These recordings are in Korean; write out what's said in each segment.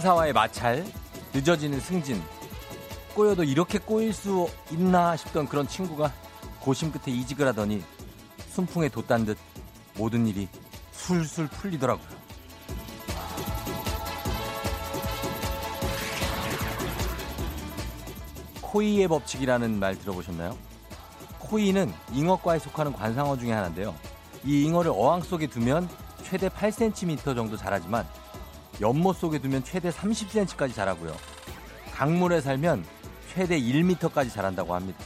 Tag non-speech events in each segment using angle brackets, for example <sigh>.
상사와의 마찰, 늦어지는 승진, 꼬여도 이렇게 꼬일 수 있나 싶던 그런 친구가 고심 끝에 이직을 하더니 순풍에 돛단 듯 모든 일이 술술 풀리더라고요. 코이의 법칙이라는 말 들어보셨나요? 코이는 잉어과에 속하는 관상어 중에 하나인데요. 이 잉어를 어항 속에 두면 최대 8cm 정도 자라지만 연못 속에 두면 최대 30cm까지 자라고요. 강물에 살면 최대 1m까지 자란다고 합니다.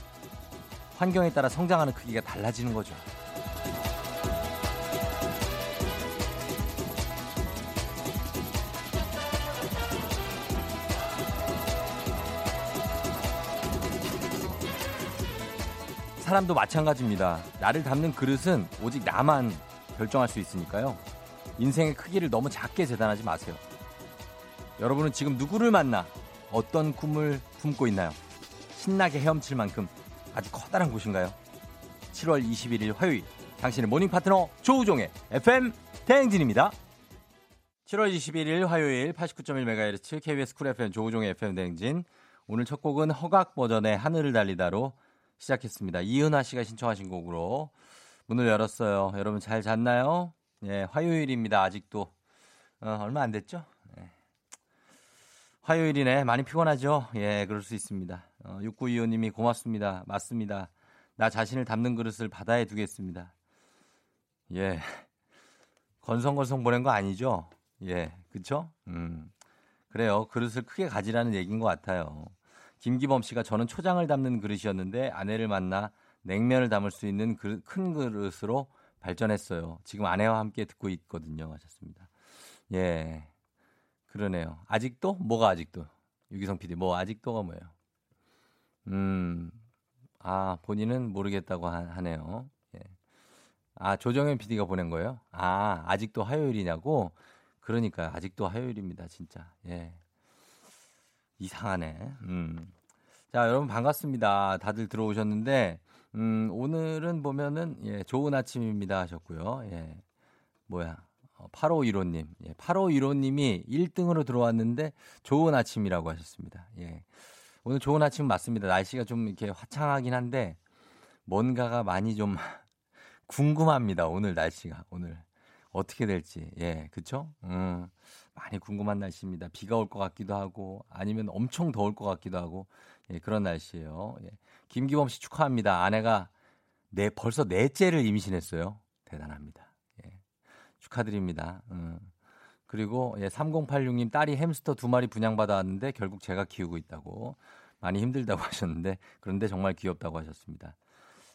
환경에 따라 성장하는 크기가 달라지는 거죠. 사람도 마찬가지입니다. 나를 담는 그릇은 오직 나만 결정할 수 있으니까요. 인생의 크기를 너무 작게 재단하지 마세요. 여러분은 지금 누구를 만나 어떤 꿈을 품고 있나요? 신나게 헤엄칠 만큼 아주 커다란 곳인가요? 7월 21일 화요일 당신의 모닝 파트너 조우종의 FM 대행진입니다. 7월 21일 화요일 89.1MHz KBS 쿨 FM 조우종의 FM 대행진 오늘 첫 곡은 허각 버전의 하늘을 달리다로 시작했습니다. 이은하 씨가 신청하신 곡으로 문을 열었어요. 여러분 잘 잤나요? 예, 화요일입니다. 아직도 어, 얼마 안 됐죠? 예. 화요일이네. 많이 피곤하죠? 예, 그럴 수 있습니다. 어, 6925님이 고맙습니다. 맞습니다. 나 자신을 담는 그릇을 바다에 두겠습니다. 예. 건성건성 보낸 거 아니죠? 예, 그쵸? 음. 그래요. 그릇을 크게 가지라는 얘기인 것 같아요. 김기범 씨가 저는 초장을 담는 그릇이었는데 아내를 만나 냉면을 담을 수 있는 그릇, 큰 그릇으로 발전했어요. 지금 아내와 함께 듣고 있거든요. 하셨습니다. 예. 그러네요. 아직도? 뭐가 아직도? 유기성 PD, 뭐 아직도가 뭐예요? 음, 아, 본인은 모르겠다고 하, 네요 예. 아, 조정현 PD가 보낸 거예요? 아, 아직도 화요일이냐고? 그러니까 아직도 화요일입니다, 진짜. 예. 이상하네. 음. 자, 여러분 반갑습니다. 다들 들어오셨는데, 음, 오늘은 보면은, 예, 좋은 아침입니다 하셨고요. 예. 뭐야. 8515님. 어, 예, 8515님이 1등으로 들어왔는데, 좋은 아침이라고 하셨습니다. 예. 오늘 좋은 아침 맞습니다. 날씨가 좀 이렇게 화창하긴 한데, 뭔가가 많이 좀 <laughs> 궁금합니다. 오늘 날씨가. 오늘. 어떻게 될지. 예, 그쵸? 음. 많이 궁금한 날씨입니다. 비가 올 것 같기도 하고 아니면 엄청 더울 것 같기도 하고 예, 그런 날씨예요. 예. 김기범 씨 축하합니다. 아내가 네 벌써 넷째를 임신했어요. 대단합니다. 예. 축하드립니다. 음. 그리고 예, 3086님 딸이 햄스터 두 마리 분양받아 왔는데 결국 제가 키우고 있다고 많이 힘들다고 <laughs> 하셨는데 그런데 정말 귀엽다고 하셨습니다.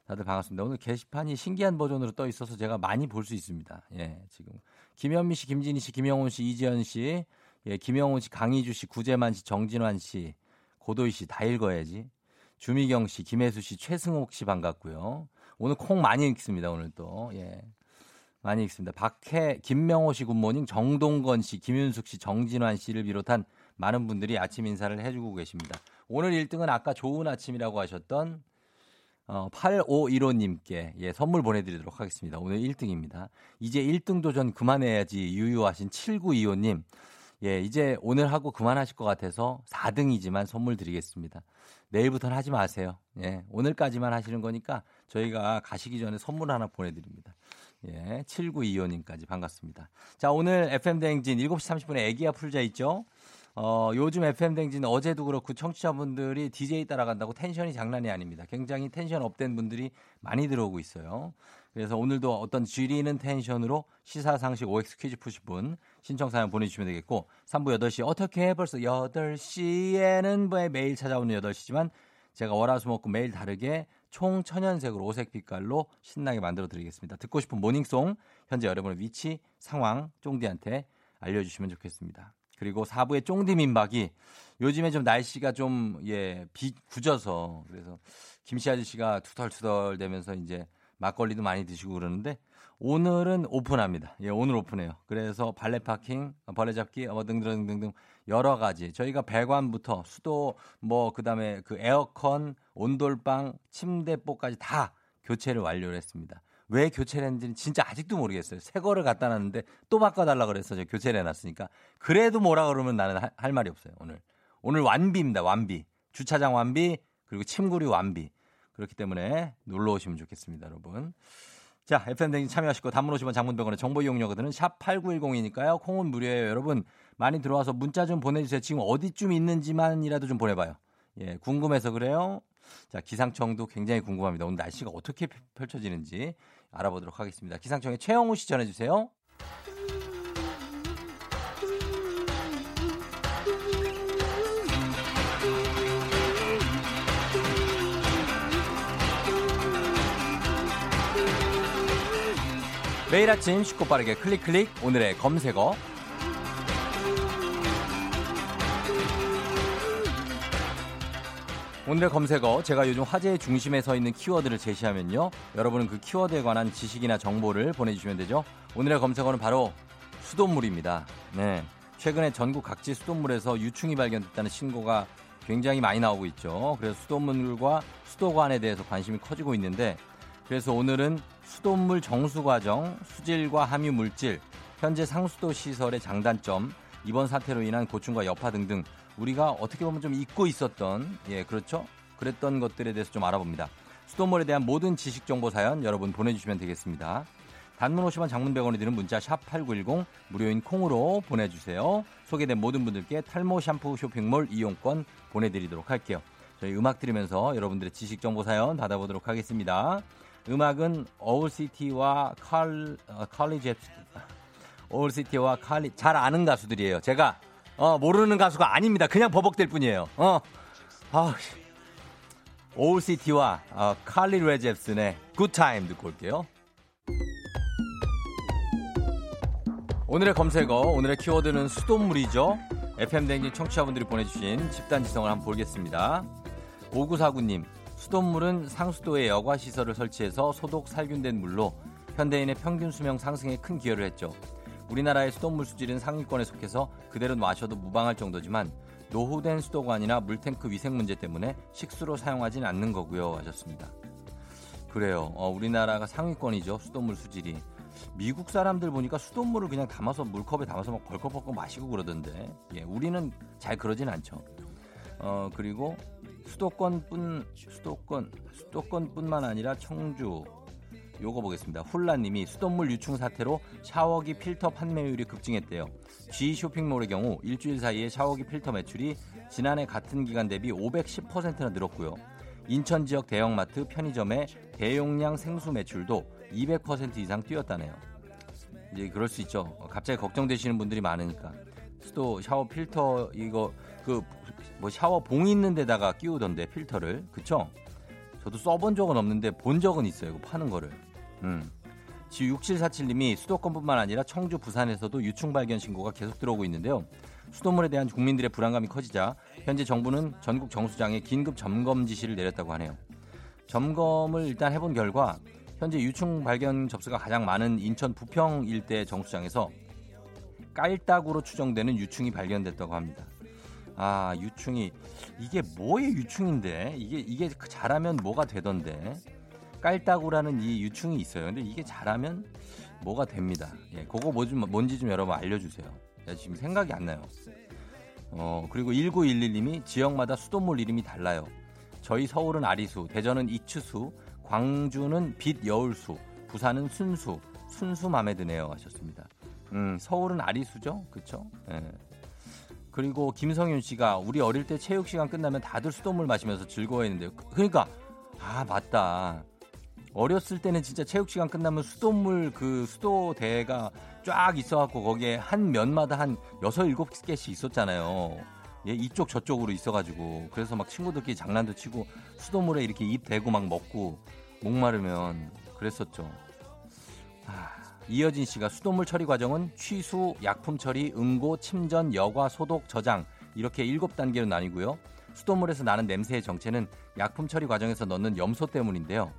다들 반갑습니다. 오늘 게시판이 신기한 버전으로 떠 있어서 제가 많이 볼 수 있습니다. 예, 지금 김현미 씨, 김진희 씨, 김영훈 씨, 이지연 씨, 예, 김영훈 씨, 강희주 씨, 구재만 씨, 정진환 씨, 고도희 씨 다 읽어야지. 주미경 씨, 김혜수 씨, 최승옥 씨 반갑고요. 오늘 콩 많이 읽습니다. 오늘 또 예. 많이 읽습니다. 박해, 김명호 씨 굿모닝, 정동건 씨, 김윤숙 씨, 정진환 씨를 비롯한 많은 분들이 아침 인사를 해주고 계십니다. 오늘 1등은 아까 좋은 아침이라고 하셨던 어, 8515님께 예, 선물 보내드리도록 하겠습니다. 오늘 1등입니다. 이제 1등 도전 그만해야지 유유하신 7925님. 예, 이제 오늘 하고 그만하실 것 같아서 4등이지만 선물 드리겠습니다. 내일부터는 하지 마세요. 예, 오늘까지만 하시는 거니까 저희가 가시기 전에 선물 하나 보내드립니다. 예, 7925님까지 반갑습니다. 자, 오늘 FM대행진 7시 30분에 애기야 풀자 있죠? 어, 요즘 FM댕진 어제도 그렇고 청취자분들이 DJ 따라간다고 텐션이 장난이 아닙니다. 굉장히 텐션 up된 분들이 많이 들어오고 있어요. 그래서 오늘도 어떤 지리는 텐션으로 시사상식 OX 퀴즈 푸실 분 신청 사연 보내주시면 되겠고 3부 8시 어떻게 벌써 8시에는 매일 찾아오는 8시지만 제가 월화수목금 매일 다르게 총 천연색으로 오색 빛깔로 신나게 만들어 드리겠습니다. 듣고 싶은 morning song 현재 여러분의 위치 상황 쫑디한테 알려주시면 좋겠습니다. 그리고 4부의 쫑디 민박이 요즘에 좀 날씨가 좀, 예, 비, 굳어서 그래서 김씨 아저씨가 투덜투덜 되면서 이제 막걸리도 많이 드시고 그러는데 오늘은 오픈합니다. 예, 오늘 오픈해요. 그래서 발레 파킹, 벌레 잡기, 뭐 등등등등 여러 가지 저희가 배관부터 수도 뭐 그다음에 그 에어컨, 온돌방, 침대뽀까지 다 교체를 완료를 했습니다. 왜 교체를 했는지 진짜 아직도 모르겠어요. 새 거를 갖다 놨는데 또 바꿔달라 그래서 저 교체를 해놨으니까 그래도 뭐라 그러면 나는 할, 할 말이 없어요. 오늘 오늘 완비입니다. 완비 주차장 완비 그리고 침구류 완비 그렇기 때문에 놀러 오시면 좋겠습니다, 여러분. 자, FM 댕진 참여하시고 단문 오시면 장문병원의 정보 이용료거든은 샵 8910이니까요. 콩은 무료예요. 여러분 많이 들어와서 문자 좀 보내주세요. 지금 어디쯤 있는지만이라도 좀 보내봐요. 예, 궁금해서 그래요. 자, 기상청도 굉장히 궁금합니다. 오늘 날씨가 어떻게 펼쳐지는지 알아보도록 하겠습니다. 기상청에 최영우 씨 전해주세요. 매일 아침 쉽고 빠르게 클릭 클릭. 오늘의 검색어. 오늘의 검색어. 제가 요즘 화제의 중심에 서 있는 키워드를 제시하면요. 여러분은 그 키워드에 관한 지식이나 정보를 보내주시면 되죠. 오늘의 검색어는 바로 수돗물입니다. 네. 최근에 전국 각지 수돗물에서 유충이 발견됐다는 신고가 굉장히 많이 나오고 있죠. 그래서 수돗물과 수도관에 대해서 관심이 커지고 있는데 그래서 오늘은 수돗물 정수 과정, 수질과 함유 물질, 현재 상수도 시설의 장단점, 이번 사태로 인한 고충과 여파 등등 우리가 어떻게 보면 좀 잊고 있었던 예 그렇죠 그랬던 것들에 대해서 좀 알아봅니다. 수돗물에 대한 모든 지식 정보 사연 여러분 보내주시면 되겠습니다. 단문 50원 장문 100원이 드는 문자 샵 8910 무료인 콩으로 보내주세요. 소개된 모든 분들께 탈모 샴푸 쇼핑몰 이용권 보내드리도록 할게요. 저희 음악 들으면서 여러분들의 지식 정보 사연 받아보도록 하겠습니다. 음악은 어울시티와 칼, 어, 칼리제, Owl City와 칼리, 잘 아는 가수들이에요. 제가, 어, 모르는 가수가 아닙니다. 그냥 버벅댈 뿐이에요. 어, 아, Owl City와 어, 칼리 레이 젭슨의 Good Time 듣고 올게요. 오늘의 검색어, 오늘의 키워드는 수돗물이죠. FM댕진 청취자분들이 보내주신 집단 지성을 한번 보겠습니다. 5949님, 수돗물은 상수도에 여과 시설을 설치해서 소독 살균된 물로 현대인의 평균 수명 상승에 큰 기여를 했죠. 우리나라의 수돗물 수질은 상위권에 속해서 그대로 마셔도 무방할 정도지만 노후된 수도관이나 물탱크 위생 문제 때문에 식수로 사용하진 않는 거고요. 하셨습니다. 그래요. 어, 우리나라가 상위권이죠. 수돗물 수질이. 미국 사람들 보니까 수돗물을 그냥 담아서 물컵에 담아서 막 벌컥벌컥 마시고 그러던데. 예, 우리는 잘 그러진 않죠. 어, 그리고 수도권뿐 수도권 수도권뿐만 아니라 청주 요거 보겠습니다. 훌라님이 수돗물 유충 사태로 샤워기 필터 판매율이 급증했대요. G 쇼핑몰의 경우 일주일 사이에 샤워기 필터 매출이 지난해 같은 기간 대비 510%나 늘었고요. 인천 지역 대형마트 편의점의 대용량 생수 매출도 200% 이상 뛰었다네요. 이제 그럴 수 있죠. 갑자기 걱정되시는 분들이 많으니까. 수도 샤워 필터 이거 그 뭐 샤워 봉 있는 데다가 끼우던데 필터를 그쵸? 저도 써본 적은 없는데 본 적은 있어요. 이거 파는 거를. 음. 지6747님이 수도권뿐만 아니라 청주, 부산에서도 유충 발견 신고가 계속 들어오고 있는데요. 수돗물에 대한 국민들의 불안감이 커지자 현재 정부는 전국 정수장에 긴급 점검 지시를 내렸다고 하네요. 점검을 일단 해본 결과 현재 유충 발견 접수가 가장 많은 인천 부평 일대 정수장에서 깔딱으로 추정되는 유충이 발견됐다고 합니다. 아, 유충이 이게 뭐의 유충인데? 이게 이게 잘하면 뭐가 되던데? 깔따구라는 이 유충이 있어요. 근데 이게 잘하면 뭐가 됩니다. 예, 그거 뭐 좀, 뭔지 좀 여러분 알려주세요. 지금 생각이 안 나요. 어, 그리고 1911님이 지역마다 수돗물 이름이 달라요. 저희 서울은 아리수, 대전은 이추수, 광주는 빛 여울수, 부산은 순수, 순수 맘에 드네요 하셨습니다. 음, 서울은 아리수죠? 그쵸? 예. 그리고 김성윤 씨가 우리 어릴 때 체육 시간 끝나면 다들 수돗물 마시면서 즐거워했는데요. 그러니까 아 맞다. 어렸을 때는 진짜 체육 시간 끝나면 수돗물 그 수도대가 쫙 있어갖고 거기에 한 면마다 한 여섯 일곱 개씩 있었잖아요. 예, 이쪽 저쪽으로 있어가지고 그래서 막 친구들끼리 장난도 치고 수돗물에 이렇게 입 대고 막 먹고 목마르면 그랬었죠. 아, 이여진 씨가 수돗물 처리 과정은 취수, 약품 처리, 응고, 침전, 여과, 소독, 저장 이렇게 일곱 단계로 나뉘고요. 수돗물에서 나는 냄새의 정체는 약품 처리 과정에서 넣는 염소 때문인데요.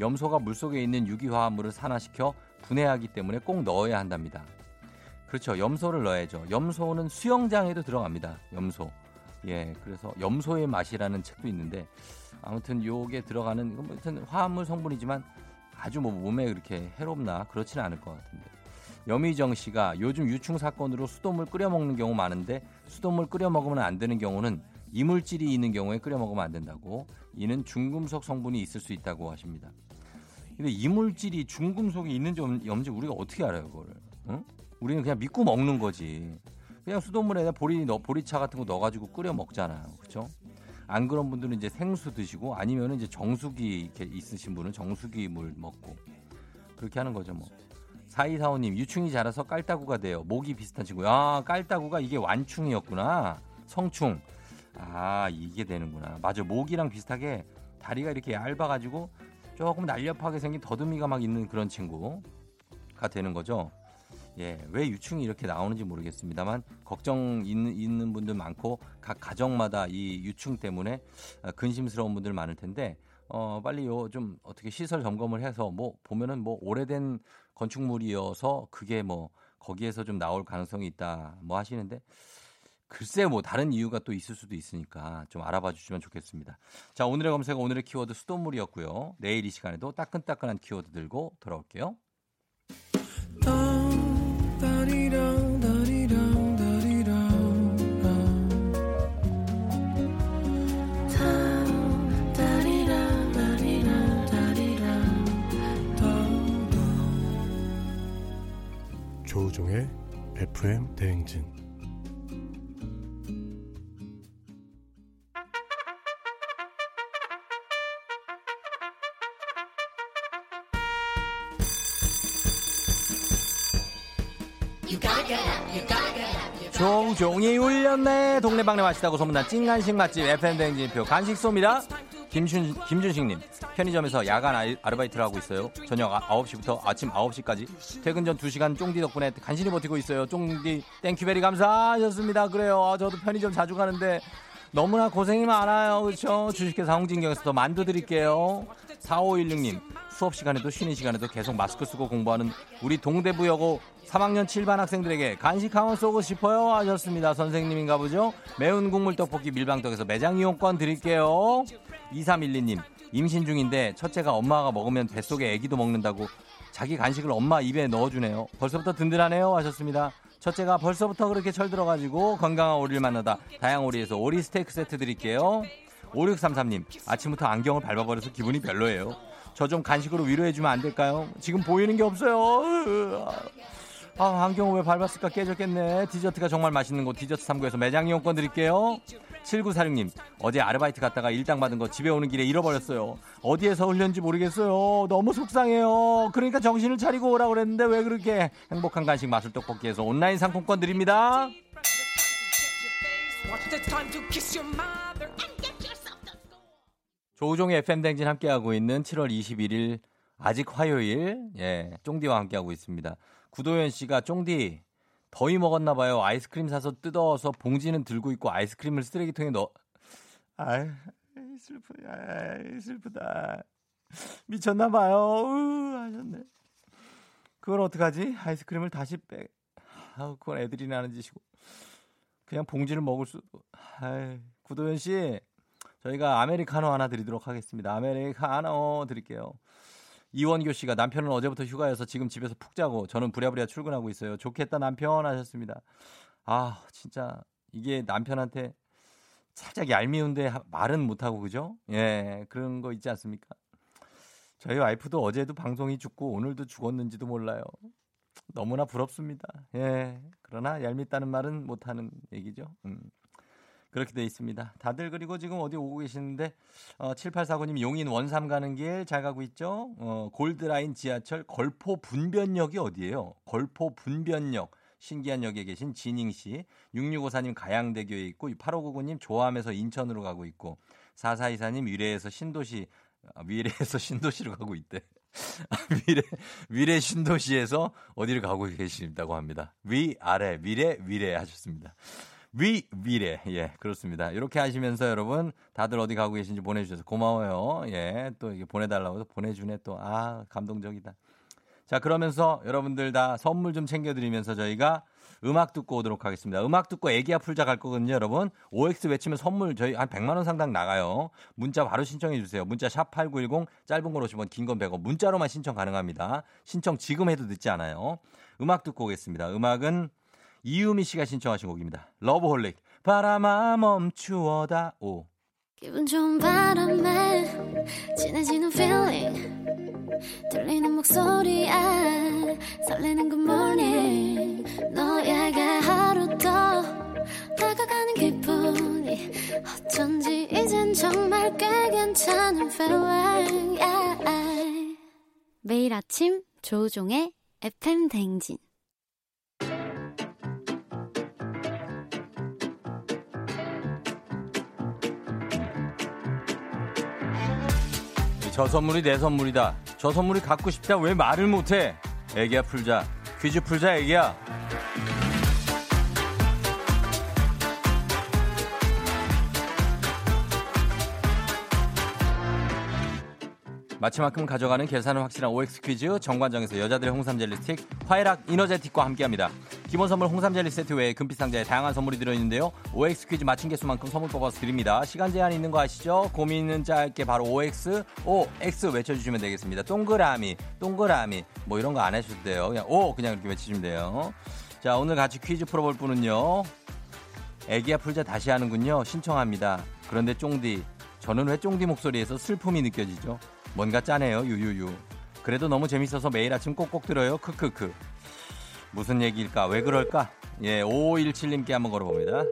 염소가 물속에 있는 유기화합물을 산화시켜 분해하기 때문에 꼭 넣어야 한답니다. 그렇죠. 염소를 넣어야죠. 염소는 수영장에도 들어갑니다. 염소. 예, 그래서 염소의 맛이라는 책도 있는데 아무튼 요게 들어가는 아무튼 화합물 성분이지만 아주 뭐 몸에 그렇게 해롭나 그렇지는 않을 것 같은데. 여미정 씨가 요즘 유충 사건으로 수돗물 끓여 먹는 경우 많은데 수돗물 끓여 먹으면 안 되는 경우는 이물질이 있는 경우에 끓여 먹으면 안 된다고 이는 중금속 성분이 있을 수 있다고 하십니다. 근데 이물질이 중금속이 있는지 없는지 우리가 어떻게 알아요, 그거를? 응? 우리는 그냥 믿고 먹는 거지. 그냥 수돗물에다 보리 넣 보리차 같은 거 넣어가지고 끓여 먹잖아요, 그렇죠? 안 그런 분들은 이제 생수 드시고 아니면 이제 정수기 이렇게 있으신 분은 정수기 물 먹고 그렇게 하는 거죠, 뭐. 사이사오님 유충이 자라서 깔따구가 돼요. 목이 비슷한 친구. 아 깔따구가 이게 완충이었구나. 성충. 아 이게 되는구나. 맞아 목이랑 비슷하게 다리가 이렇게 얇아가지고 조금 날렵하게 생긴 더듬이가 막 있는 그런 친구가 되는 거죠. 예, 왜 유충이 이렇게 나오는지 모르겠습니다만 걱정 있는, 있는 분들 많고 각 가정마다 이 유충 때문에 근심스러운 분들 많을 텐데 어 빨리 요 좀 어떻게 시설 점검을 해서 뭐 보면은 뭐 오래된 건축물이어서 그게 뭐 거기에서 좀 나올 가능성이 있다 뭐 하시는데 글쎄 뭐 다른 이유가 또 있을 수도 있으니까 좀 알아봐 주시면 좋겠습니다. 자 오늘의 검색 오늘의 키워드 수돗물이었고요. 내일 이 시간에도 따끈따끈한 키워드 들고 돌아올게요. 조우종의 FM 대행진 조종이 울렸네 동네방네 맛있다고 소문난 찐간식 맛집 FM 대행진표 간식 쏩니다 김준, 김준식님, 편의점에서 야간 아르바이트를 하고 있어요. 저녁 9시부터 아침 9시까지. 퇴근 전 2시간 쫑디 덕분에 간신히 버티고 있어요. 쫑디, thank you very 감사하셨습니다. 그래요. 아, 저도 편의점 자주 가는데 너무나 고생이 많아요. 그렇죠? 주식회사 홍진경에서 더 만두 드릴게요. 4516님, 수업 시간에도 쉬는 시간에도 계속 마스크 쓰고 공부하는 우리 동대부여고 3학년 7반 학생들에게 간식 한원 쏘고 싶어요 하셨습니다. 선생님인가 보죠? 매운 국물 떡볶이 밀방떡에서 매장 이용권 드릴게요. 2312님, 임신 중인데 첫째가 엄마가 먹으면 뱃속에 애기도 먹는다고 자기 간식을 엄마 입에 넣어주네요. 벌써부터 든든하네요 하셨습니다. 첫째가 벌써부터 그렇게 철들어가지고 건강한 오리를 만나다 다양오리에서 오리 스테이크 세트 드릴게요. 5633님, 아침부터 안경을 밟아버려서 기분이 별로예요. 저 좀 간식으로 위로해주면 안 될까요? 지금 보이는 게 없어요. 아, 안경을 왜 밟았을까 깨졌겠네. 디저트가 정말 맛있는 곳 디저트 3구에서 매장 이용권 드릴게요. 7946님, 어제 아르바이트 갔다가 일당 받은 거 집에 오는 길에 잃어버렸어요. 어디에서 흘렸는지 모르겠어요. 너무 속상해요. 그러니까 정신을 차리고 오라고 그랬는데 왜 그렇게 행복한 간식 마술 떡볶이에서 온라인 상품권 드립니다. 조우종의 FM댕진 함께하고 있는 7월 21일 아직 화요일 예 쫑디와 함께하고 있습니다. 구도현 씨가 쫑디 더위 먹었나 봐요. 아이스크림 사서 뜯어서 봉지는 들고 있고 아이스크림을 쓰레기통에 넣어. 아이 슬프, 아 슬프다. 미쳤나 봐요. 으, 하셨네. 그걸 어떡하지? 아이스크림을 다시 빼. 아, 그건 애들이 나는 짓이고. 그냥 봉지를 먹을 수도. 아이, 구도현 씨, 저희가 아메리카노 하나 드리도록 하겠습니다. 아메리카노 드릴게요. 이원교 씨가 남편은 어제부터 휴가여서 지금 집에서 푹 자고 저는 부랴부랴 출근하고 있어요. 좋겠다 남편 하셨습니다. 아 진짜 이게 남편한테 살짝 얄미운데 말은 못하고 그죠? 예 그런 거 있지 않습니까? 저희 와이프도 어제도 방송이 죽고 오늘도 죽었는지도 몰라요. 너무나 부럽습니다. 예 그러나 얄밉다는 말은 못하는 얘기죠. 음. 그렇게 돼 있습니다. 다들 그리고 지금 어디 오고 계시는데 어, 7849님 용인 원삼 가는 길 잘 가고 있죠? 어, 골드라인 지하철 걸포 분변역이 어디예요? 걸포 분변역. 신기한 역에 계신 진잉 씨, 6654님 가양대교에 있고 8599님 조암에서 인천으로 가고 있고 4424님 위례에서 신도시 아, 위례에서 신도시로 가고 있대. 아, <laughs> 위례 위례 신도시에서 어디를 가고 계신다고 합니다. 위 아래 위례 위례 하셨습니다. 위, 위래. 예, 그렇습니다. 이렇게 하시면서 여러분, 다들 어디 가고 계신지 보내주셔서 고마워요. 예, 또 이게 보내달라고 해서 보내주네 또, 아, 감동적이다. 자, 그러면서 여러분들 다 선물 좀 챙겨드리면서 저희가 음악 듣고 오도록 하겠습니다. 음악 듣고 애기야 풀자 갈 거거든요, 여러분. OX 외치면 선물 저희 한 100만 원 상당 나가요. 문자 바로 신청해 주세요. 문자 샵 8910 짧은 걸 50원, 긴 건 100원. 문자로만 신청 가능합니다. 신청 지금 해도 늦지 않아요. 음악 듣고 오겠습니다. 음악은 이유미 씨가 신청하신 곡입니다. 러브홀릭. 바람아 멈추어다오. 기분 좋은 바람에 진해지는 feeling 들리는 목소리에 설레는 good morning 너에게 하루 더 다가가는 기분이 어쩐지 이젠 정말 꽤 괜찮은 feeling yeah. 매일 아침 조우종의 FM 댕진 저 선물이 내 선물이다. 저 선물이 갖고 싶다. 왜 말을 못해? 애기야 풀자. 퀴즈 풀자 애기야. 마치만큼 가져가는 계산은 확실한 OX 퀴즈 정관장에서 여자들의 홍삼 젤리 스틱 화해락 이너제틱과 함께합니다. 기본 선물 홍삼 젤리 세트 외에 금빛 상자에 다양한 선물이 들어있는데요. OX 퀴즈 맞힌 개수만큼 선물 뽑아서 드립니다. 시간 제한 있는 거 아시죠? 고민은 짧게 바로 OX, OX 외쳐주시면 되겠습니다. 동그라미, 동그라미 뭐 이런 거안 하셔도 돼요. 그냥 O 그냥 이렇게 외치시면 돼요. 자 오늘 같이 퀴즈 풀어볼 분은요. 애기야 풀자 다시 하는군요. 신청합니다. 그런데 쫑디 저는 왜 쫑디 목소리에서 슬픔이 느껴지죠? 뭔가 짠해요. 유유유. 그래도 너무 재밌어서 매일 아침 꼭꼭 들어요. 크크크. 무슨 얘기일까? 왜 그럴까? 예, 5517님께 한번 걸어봅니다. 음.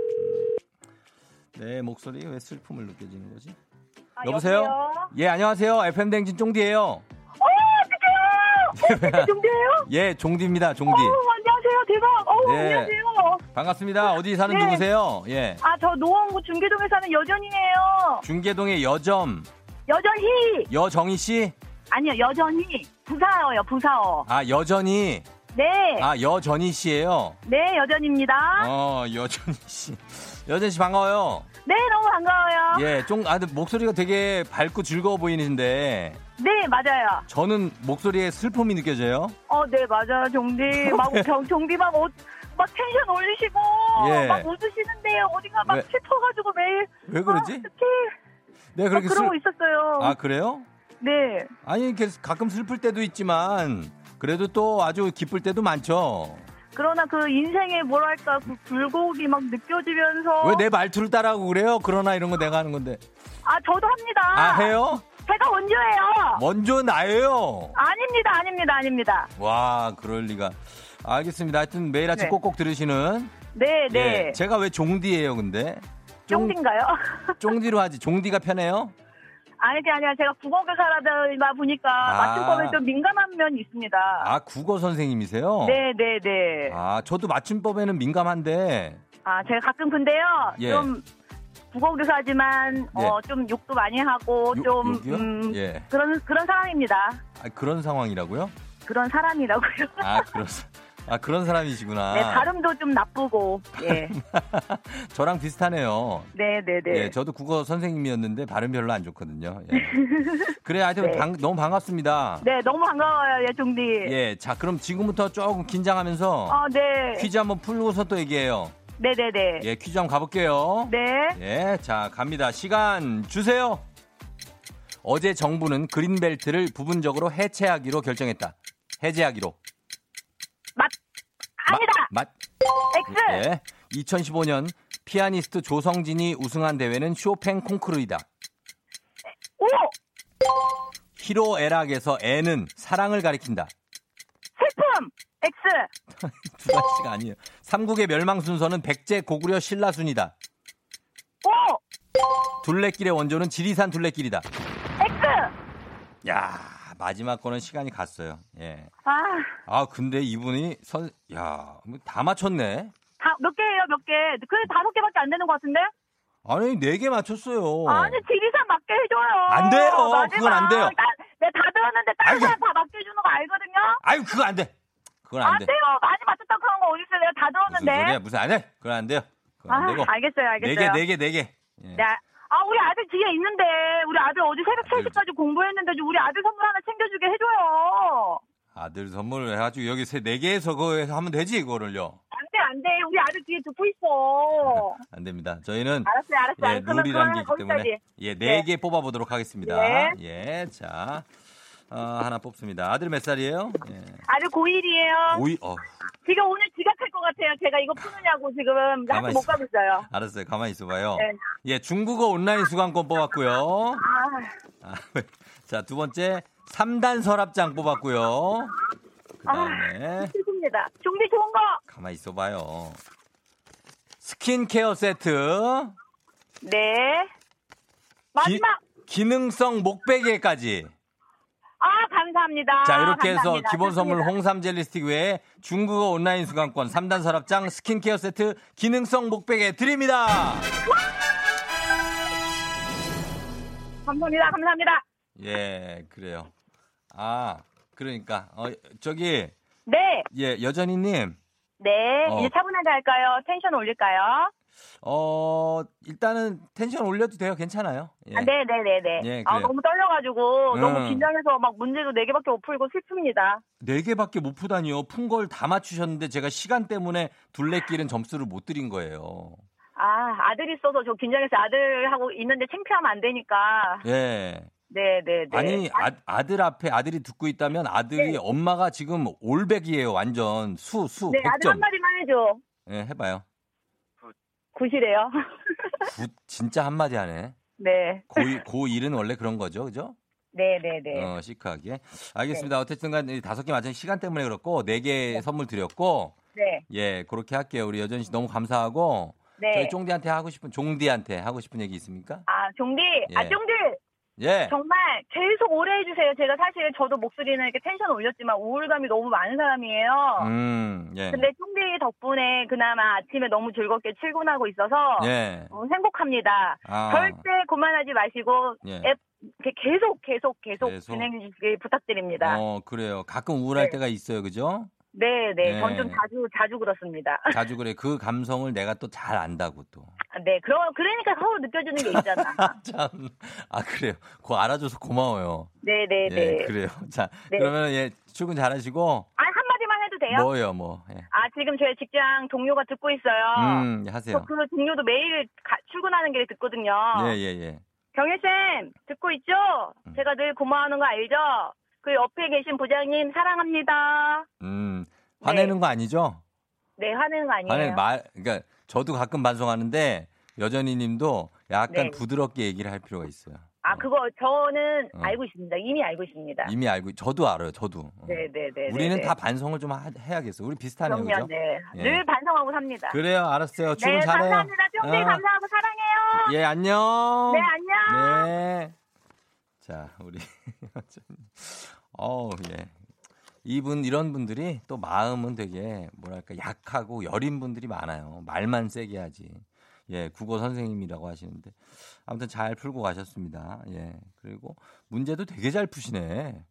네, 목소리 왜 슬픔을 느껴지는 거지? 아, 여보세요? 여보세요? 예, 안녕하세요. FM댕진 쫑디예요 어? 종대예요? <laughs> 예, 종디입니다. 종디. 어, 안녕하세요. 대박. 어, 네. 안녕하세요. 반갑습니다. 어디 사는 네. 누구세요? 예. 아, 저 노원구 중계동에 사는 여전이에요. 중계동의 여점 여전히. 여정희 씨? 아니요, 여전히. 부사어요, 부사어. 아, 여전히. 네. 아, 여전희 씨예요. 네, 여전입니다. 어, 여전희 씨. 여전희 씨 반가워요. 네, 너무 반가워요. 예, 좀, 아, 목소리가 되게 밝고 즐거워 보이는데, 네, 맞아요. 저는 목소리에 슬픔이 느껴져요. 어, 네, 맞아요, 종디. 막, <laughs> 경, 종디 막, 어, 막 텐션 올리시고, 예. 막 웃으시는데요. 어디가 막 왜? 슬퍼가지고 매일. 왜 그러지? 아, 어떡해. 네, 어, 그렇게 그러고 슬, 있었어요. 아, 그래요? 네. 아니, 이렇게 가끔 슬플 때도 있지만, 그래도 또 아주 기쁠 때도 많죠. 그러나 그 인생의 뭐랄까 그 굴곡이 막 느껴지면서 왜 내 말투를 따라하고 그래요? 그러나 이런 거 내가 하는 건데. 아 저도 합니다. 아, 해요? 제가 먼저예요. 먼저 나예요. 아닙니다, 아닙니다, 아닙니다. 와, 그럴 리가. 알겠습니다. 하여튼 매일 아침 네. 꼭꼭 들으시는. 네, 네. 예, 제가 왜 종디예요, 근데? 쫑- 쫑디인가요? <laughs> 쫑디로 하지. 종디가 편해요? 아니 게 아니라 제가 국어 교사라다 보니까 아. 맞춤법에 좀 민감한 면이 있습니다. 아, 국어 선생님이세요? 네, 네, 네. 아, 저도 맞춤법에는 민감한데. 아 제가 가끔 근데요 예. 좀 국어 교사지만 어, 좀 욕도 많이 하고 욕- 좀? 음, 예. 그런 그런 사람입니다. 아, 그런 상황이라고요? 그런 사람이라고요. 아, 사- <laughs> 아, 그런 사람이시구나. 네, 발음도 좀 나쁘고. 예. <laughs> 저랑 비슷하네요. 네, 네, 네. 예, 저도 국어 선생님이었는데 발음 별로 안 좋거든요. 예. <laughs> 그래, 하여튼 네. 방- 너무 반갑습니다. 네, 너무 반가워요, 예, 종디. 예, 자, 그럼 지금부터 조금 긴장하면서 아, 네. 퀴즈 한번 풀고서 또 얘기해요. 네 네 네. 예, 퀴즈 한번 가볼게요. 네. 예, 자, 갑니다. 시간 주세요. 어제 정부는 그린벨트를 부분적으로 해체하기로 결정했다. 해제하기로. 맞, 아니다! 맞. X! 예. 2015년 피아니스트 조성진이 우승한 대회는 쇼팽 콩쿠르이다. 오! 히로애락에서 애는 사랑을 가리킨다. 슬픔! X! <laughs> 두 가지가 아니에요. 삼국의 멸망 순서는 백제 고구려 신라 순이다. 오! 둘레길의 원조는 지리산 둘레길이다. X! 야 마지막 거는 시간이 갔어요. 예. 아, 아 근데 이분이 선, 야, 뭐다 맞췄네. 다, 몇 개예요, 몇 개? 그래, 다섯 개밖에 안 되는 것 같은데? 아니 네 개 맞췄어요. 아니, 지리산 맞게 해줘요. 안 돼요. 마지막. 그건 안 돼요. 나, 내가 다 들었는데 다른. 사람 다 맞게 해주는 거 알거든요? 아유 그거 안 돼. 그건 안 안 돼. 돼요. 많이 맞췄다 그런 거 어딨어요? 내가 다 무슨 소리야? 들었는데. 무슨 안 돼? 그건 안 돼요. 그건 아, 안 되고. 알겠어요, 네 알겠어요. 개, 네 개, 네 개. 예. 네. 아, 우리 아들 뒤에 있는데, 우리 아들 어제 새벽 3시까지 공부했는데, 좀 우리 아들 선물 하나 챙겨주게 해줘요. 아들 선물 해가지고 여기 세, 네 개에서 그거 해서 하면 되지, 그거를요. 안 돼, 안 돼. 우리 아들 뒤에 듣고 있어. <laughs> 안 됩니다. 저희는 알았어요, 알았어요. 예, 룰이라는 게 있기 때문에 거기까지. 예, 네 개 뽑아보도록 하겠습니다. 네. 예, 자, 어, 하나 뽑습니다. 아들 몇 살이에요? 예. 아들 고1이에요. 오이, 어, 지금 오늘 지각할 것 같아요. 제가 이거 푸느냐고 지금 학교 못. 가고 있어요. 알았어요. 가만히 있어봐요. 네. 예, 중국어 온라인 수강권 뽑았고요. 아, 아, 자, 두 번째 3단 서랍장 뽑았고요. 그 다음에 슬픕니다. 준비 좋은 거. 가만히 있어봐요. 스킨케어 세트, 네. 마지막. 기능성 목베개까지. 아, 감사합니다. 자, 이렇게 해서 감사합니다. 기본 선물 좋습니다. 홍삼 젤리 스틱 외에 중국어 온라인 수강권, 3단 서랍장, 스킨케어 세트, 기능성 목베개 드립니다. 감사합니다. 감사합니다. 예, 그래요. 아, 그러니까 어, 저기 네. 예, 여전히 님 네. 어. 이제 차분하게 할까요? 텐션 올릴까요? 어, 일단은 텐션 올려도 돼요. 괜찮아요. 예. 아, 네네네네. 예, 아. 너무 떨려가지고, 음. 너무 긴장해서 막 문제도 네개밖에 못 풀고 슬픕니다. 네 개밖에 못 푸다니요. 푼 걸 다 맞추셨는데 제가 시간 때문에 둘레길은 점수를 못 드린 거예요. 아, 아들 있어서 저 긴장해서 아들하고 있는데 창피하면 안 되니까. 예. 네 네 네. 아니 아, 들 앞에 아들이 듣고 있다면 아들이 엄마가 지금 올백이에요. 완전 수 수 네, 아들 100점. 한마디만 해줘. 예, 해봐요. good이래요. <laughs> good 진짜 한마디 하네. 네. 고1, 고1은 원래 그런 거죠. 그죠? 네네네. 어, 시크하게. 알겠습니다. 어쨌든 간 다섯 개 맞은 시간 때문에 그렇고 네개 선물 드렸고 네. 예, 그렇게 할게요. 우리 여전 씨 너무 감사하고 네. 저희 쫑디한테 하고 싶은 쫑디한테 하고 싶은 얘기 있습니까? 아, 종디. 예. 아, 종디. 예. 정말 계속 오래 해주세요. 제가 사실 저도 목소리는 이렇게 텐션 올렸지만 우울감이 너무 많은 사람이에요. 음, 예. 근데 총디 덕분에 그나마 아침에 너무 즐겁게 출근하고 있어서 예. 어, 행복합니다. 아. 절대 그만하지 마시고 예. 앱 계속 계속 계속, 계속. 진행해 주시길 부탁드립니다. 어, 그래요. 가끔 우울할 네. 때가 있어요. 그죠? 네, 네. 네. 전 좀 자주 자주 그렇습니다. <laughs> 자주 그래. 그 감성을 내가 또 잘 안다고 또. 네, 그러 그러니까 서로 느껴지는 게 있잖아. <laughs> 참. 아, 그래요. 그거 알아줘서 고마워요. 네, 네, 예, 네. 그래요. <laughs> 자, 네. 그러면 예, 출근 잘하시고 아 한마디만 해도 돼요? 뭐요, 뭐. 예. 아 지금 저희 직장 동료가 듣고 있어요. 음, 하세요. 저그 동료도 매일 가- 출근하는 길에 듣거든요. 예, 예, 예. 경혜 쌤 듣고 있죠? 음. 제가 늘 고마워하는 거 알죠? 그 옆에 계신 부장님 사랑합니다. 음. 화내는 거 아니죠? 네 화내는 거 아니에요. 화내는 말 그러니까 저도 가끔 반성하는데 여전히 님도 약간 네. 부드럽게 얘기를 할 필요가 있어요. 아 그거 저는 어. 알고 있습니다. 이미 알고 있습니다. 이미 알고 저도 알아요. 저도. 어. 네네 네. 우리는 다 반성을 좀 하- 해야겠어. 우리 비슷하네요. 그럼요. 그죠? 네. 예. 늘 반성하고 삽니다. 그래요. 알았어요. 출근 네 잘해요. 감사합니다. 쫑디 어. 감사하고 사랑해요. 예, 안녕. 네 안녕. 네. 자, 우리 <laughs> 어우, 예. 이분 이런 분들이 또 마음은 되게 뭐랄까 약하고 여린 분들이 많아요. 말만 세게 하지. 예, 국어 선생님이라고 하시는데 아무튼 잘 풀고 가셨습니다. 예. 그리고 문제도 되게 잘 푸시네.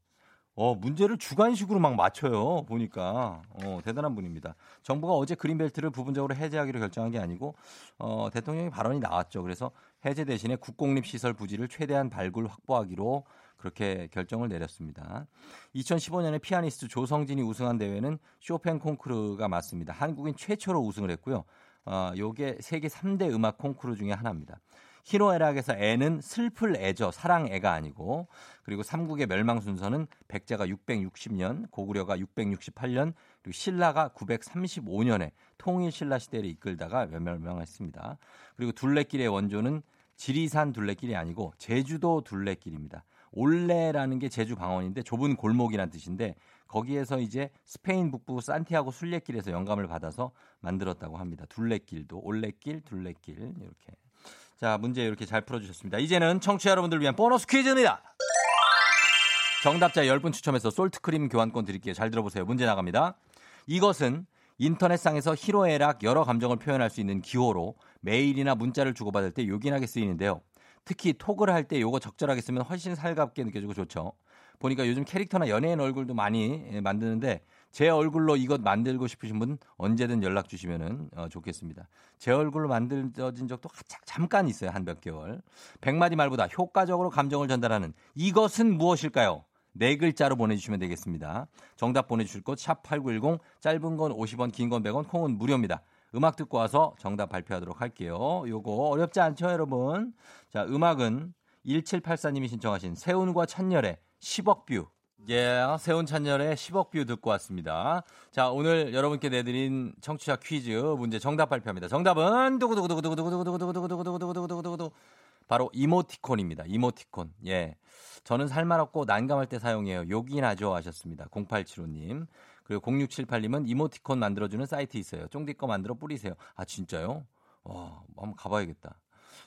어, 문제를 주관식으로 막 맞춰요. 보니까. 어, 대단한 분입니다. 정부가 어제 그린벨트를 부분적으로 해제하기로 결정한 게 아니고 어, 대통령의 발언이 나왔죠. 그래서 해제 대신에 국공립 시설 부지를 최대한 발굴 확보하기로 그렇게 결정을 내렸습니다. 2015년에 피아니스트 조성진이 우승한 대회는 쇼팽 콩쿠르가 맞습니다. 한국인 최초로 우승을 했고요. 어, 요게 세계 3대 음악 콩쿠르 중에 하나입니다. 희노애락에서 애는 슬플 애죠. 사랑 애가 아니고. 그리고 삼국의 멸망 순서는 백제가 660년, 고구려가 668년, 그리고 신라가 935년에 통일 신라 시대를 이끌다가 멸망했습니다. 그리고 둘레길의 원조는 지리산 둘레길이 아니고 제주도 둘레길입니다. 올레라는 게 제주 방언인데 좁은 골목이란 뜻인데 거기에서 이제 스페인 북부 산티아고 순례길에서 영감을 받아서 만들었다고 합니다. 둘레길도 올레길, 둘레길 이렇게. 자, 문제 이렇게 잘 풀어 주셨습니다. 이제는 청취자 여러분들 위한 보너스 퀴즈입니다. 정답자 10분 추첨해서 솔트크림 교환권 드릴게요. 잘 들어보세요. 문제 나갑니다. 이것은 인터넷상에서 희로애락 여러 감정을 표현할 수 있는 기호로 메일이나 문자를 주고받을 때 요긴하게 쓰이는데요. 특히 톡을 할 때 요거 적절하게 쓰면 훨씬 살갑게 느껴지고 좋죠. 보니까 요즘 캐릭터나 연예인 얼굴도 많이 예, 만드는데 제 얼굴로 이것 만들고 싶으신 분 언제든 연락 주시면은 어, 좋겠습니다. 제 얼굴로 만들어진 적도 자- 잠깐 있어요. 한 몇 개월. 백마디 말보다 효과적으로 감정을 전달하는 이것은 무엇일까요? 네 글자로 보내주시면 되겠습니다. 정답 보내주실 곳 샵8910 짧은 건 50원 긴 건 100원 콩은 무료입니다. 음악 듣고 와서 정답 발표하도록 할게요. 요거 어렵지 않죠 여러분? 자 음악은 1784님이 신청하신 세훈과 찬열의 10억 뷰. 예, 세훈 찬열의 10억 뷰 듣고 왔습니다. 자, 오늘 여러분께 내드린 청취자 퀴즈 문제 정답 발표합니다. 정답은 두구두구두구두구두구두구두구두구두구두구두구두구두구 바로 이모티콘입니다. 이모티콘. 예. 저는 살말없고 난감할 때 사용해요. 욕이 나죠 하셨습니다. 0875님. 그리고 0678님은 이모티콘 만들어주는 사이트 있어요. 쫑디 거 만들어 뿌리세요. 아, 진짜요? 와, 한번 가봐야겠다.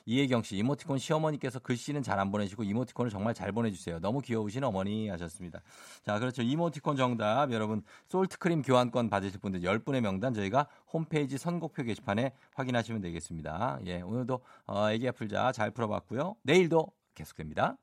이혜경 씨, 이모티콘 시어머니께서 글씨는 잘 안 보내시고 이모티콘을 정말 잘 보내주세요. 너무 귀여우신 어머니 하셨습니다. 자, 그렇죠. 이모티콘 정답 여러분 솔트크림 교환권 받으실 분들 10분의 명단 저희가 홈페이지 선곡표 게시판에 확인하시면 되겠습니다. 예, 오늘도 어, 애기 아플자 잘 풀어봤고요. 내일도 계속됩니다.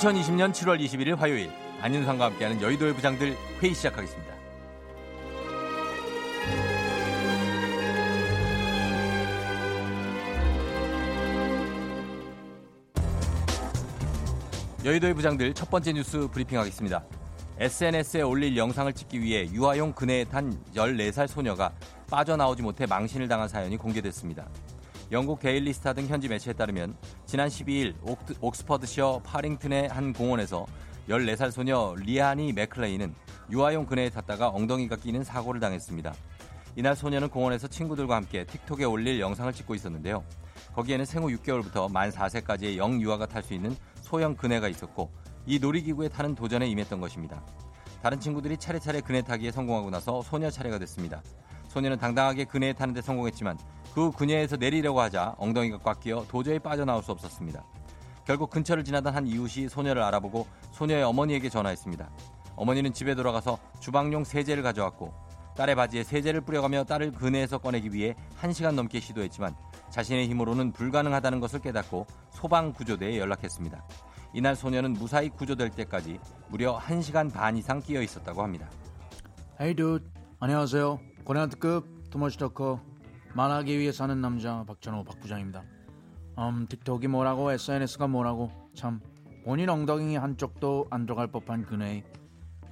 2020년 7월 21일 화요일 안윤상과 함께하는 여의도의 부장들 회의 시작하겠습니다. 여의도의 부장들 첫 번째 뉴스 브리핑하겠습니다. SNS에 올릴 영상을 찍기 위해 유아용 그네에 탄 14살 소녀가 빠져나오지 못해 망신을 당한 사연이 공개됐습니다. 영국 데일리 스타 등 현지 매체에 따르면 지난 12일 옥스퍼드셔 파링튼의 한 공원에서 14살 소녀 리아니 맥클레이는 유아용 그네에 탔다가 엉덩이가 끼는 사고를 당했습니다. 이날 소녀는 공원에서 친구들과 함께 틱톡에 올릴 영상을 찍고 있었는데요. 거기에는 생후 6개월부터 만 4세까지의 영유아가 탈 수 있는 소형 그네가 있었고 이 놀이기구에 타는 도전에 임했던 것입니다. 다른 친구들이 차례차례 그네 타기에 성공하고 나서 소녀 차례가 됐습니다. 소녀는 당당하게 그네에 타는데 성공했지만 그 그녀에서 내리려고 하자 엉덩이가 꽉 끼어 도저히 빠져나올 수 없었습니다. 결국 근처를 지나던 한 이웃이 소녀를 알아보고 소녀의 어머니에게 전화했습니다. 어머니는 집에 돌아가서 주방용 세제를 가져왔고 딸의 바지에 세제를 뿌려가며 딸을 그네에서 꺼내기 위해 1시간 넘게 시도했지만 자신의 힘으로는 불가능하다는 것을 깨닫고 소방구조대에 연락했습니다. 이날 소녀는 무사히 구조될 때까지 무려 1시간 반 이상 끼어 있었다고 합니다. Hey dude, 안녕하세요. 고난특급 투머치더커 말하기 위해 사는 남자 박찬호 박부장입니다. 음, 틱톡이 뭐라고 SNS가 뭐라고 참 본인 엉덩이 한쪽도 안 들어갈 법한 그네에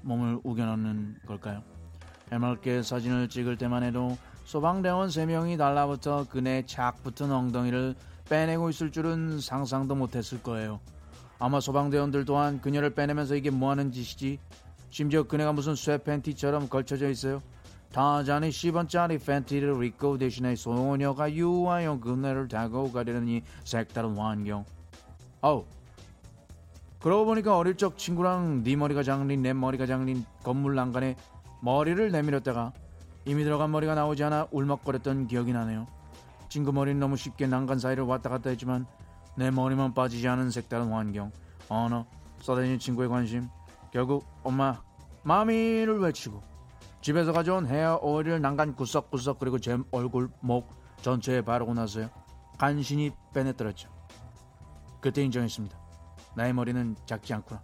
몸을 우겨넣는 걸까요? 해맑게 사진을 찍을 때만 해도 소방대원 3명이 달라붙어 그네 착 붙은 엉덩이를 빼내고 있을 줄은 상상도 못했을 거예요. 아마 소방대원들 또한 그녀를 빼내면서 이게 뭐하는 짓이지? 심지어 그네가 무슨 쇠 팬티처럼 걸쳐져 있어요. 타잔이 10원짜리 팬티를 입고 대신에 소녀가 유아용 그네를 타고 가려니 색다른 환경. 어우. 그러고 보니까 어릴 적 친구랑 네 머리가 장린 내 머리가 장린 건물 난간에 머리를 내밀었다가 이미 들어간 머리가 나오지 않아 울먹거렸던 기억이 나네요. 친구 머리는 너무 쉽게 난간 사이를 왔다 갔다 했지만 내 머리만 빠지지 않은 색다른 환경. 언어, 쏟아진 친구의 관심. 결국 엄마, 마미를 외치고 집에서 가져온 헤어 오일을 난간 구석구석 그리고 제 얼굴, 목 전체에 바르고 나서요. 간신히 빼내들었죠. 그때 인정했습니다. 나의 머리는 작지 않구나.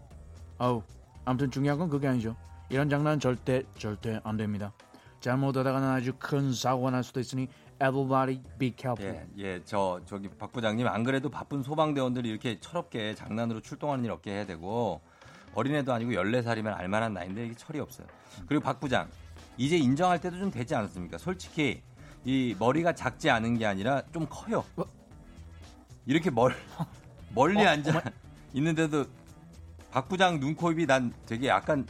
아우, 아무튼 중요한 건 그게 아니죠. 이런 장난 절대 절대 안 됩니다. 잘못하다가는 아주 큰 사고가 날 수도 있으니 everybody be careful. 예, 예, 저 저기 박 부장님 안 그래도 바쁜 소방대원들이 이렇게 철없게 장난으로 출동하는 일 없게 해야 되고 어린애도 아니고 14살이면 알만한 나이인데 이게 철이 없어요. 그리고 박 부장 이제 인정할 때도 좀 되지 않았습니까? 솔직히 이 머리가 작지 않은 게 아니라 좀 커요. 어? 이렇게 멀 <laughs> 멀리 어, 앉아 어머. 있는데도 박 부장 눈, 코, 입이 난 되게 약간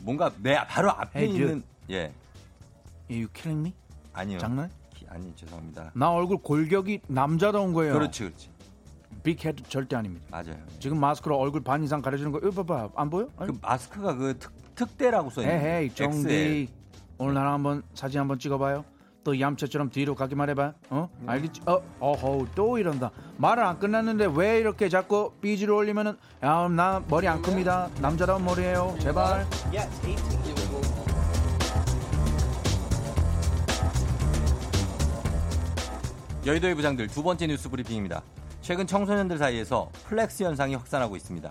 뭔가 내 바로 앞에 Hey. 있는 예 you killing me? 아니요 장난? 기- 아니 죄송합니다. 나 얼굴 골격이 남자다운 거예요. 그렇지 그렇지 빅헤드 절대 아닙니다. 맞아요. 지금 마스크로 얼굴 반 이상 가려주는 거 이거 봐봐 안 보여? 그 마스크가 그 특, 특대라고 써 있는 헤헤이 XL. 정디 오늘 나랑 한번 사진 한번 찍어봐요. 또 얌체처럼 뒤로 가기만 해봐. 어? 알겠지? 어, 어허 또 이런다. 말을 안 끝났는데 왜 이렇게 자꾸 BG를 올리면은 야, 나 머리 안 큽니다. 남자다운 머리예요. 제발. 여의도의 부장들 두 번째 뉴스 브리핑입니다. 최근 청소년들 사이에서 flex 현상이 확산하고 있습니다.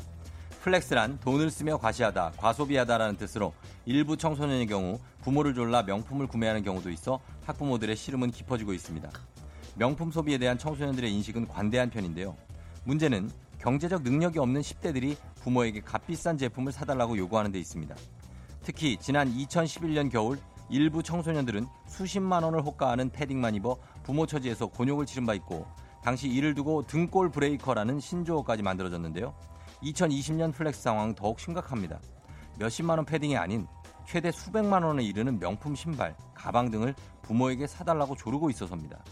flex란 돈을 쓰며 과시하다, 과소비하다라는 뜻으로 일부 청소년의 경우 부모를 졸라 명품을 구매하는 경우도 있어 학부모들의 시름은 깊어지고 있습니다. 명품 소비에 대한 청소년들의 인식은 관대한 편인데요. 문제는 경제적 능력이 없는 10대들이 부모에게 값비싼 제품을 사달라고 요구하는 데 있습니다. 특히 지난 2011년 겨울 일부 청소년들은 수십만 원을 호가하는 패딩만 입어 부모 처지에서 곤욕을 치른 바 있고 당시 이를 두고 등골 브레이커라는 신조어까지 만들어졌는데요. 2020년 flex 상황 더욱 심각합니다. 몇십만 원 패딩이 아닌 최대 수백만 원에 이르는 명품 신발, 가방 등을 부모에게 사달라고 조르고 있어서입니다.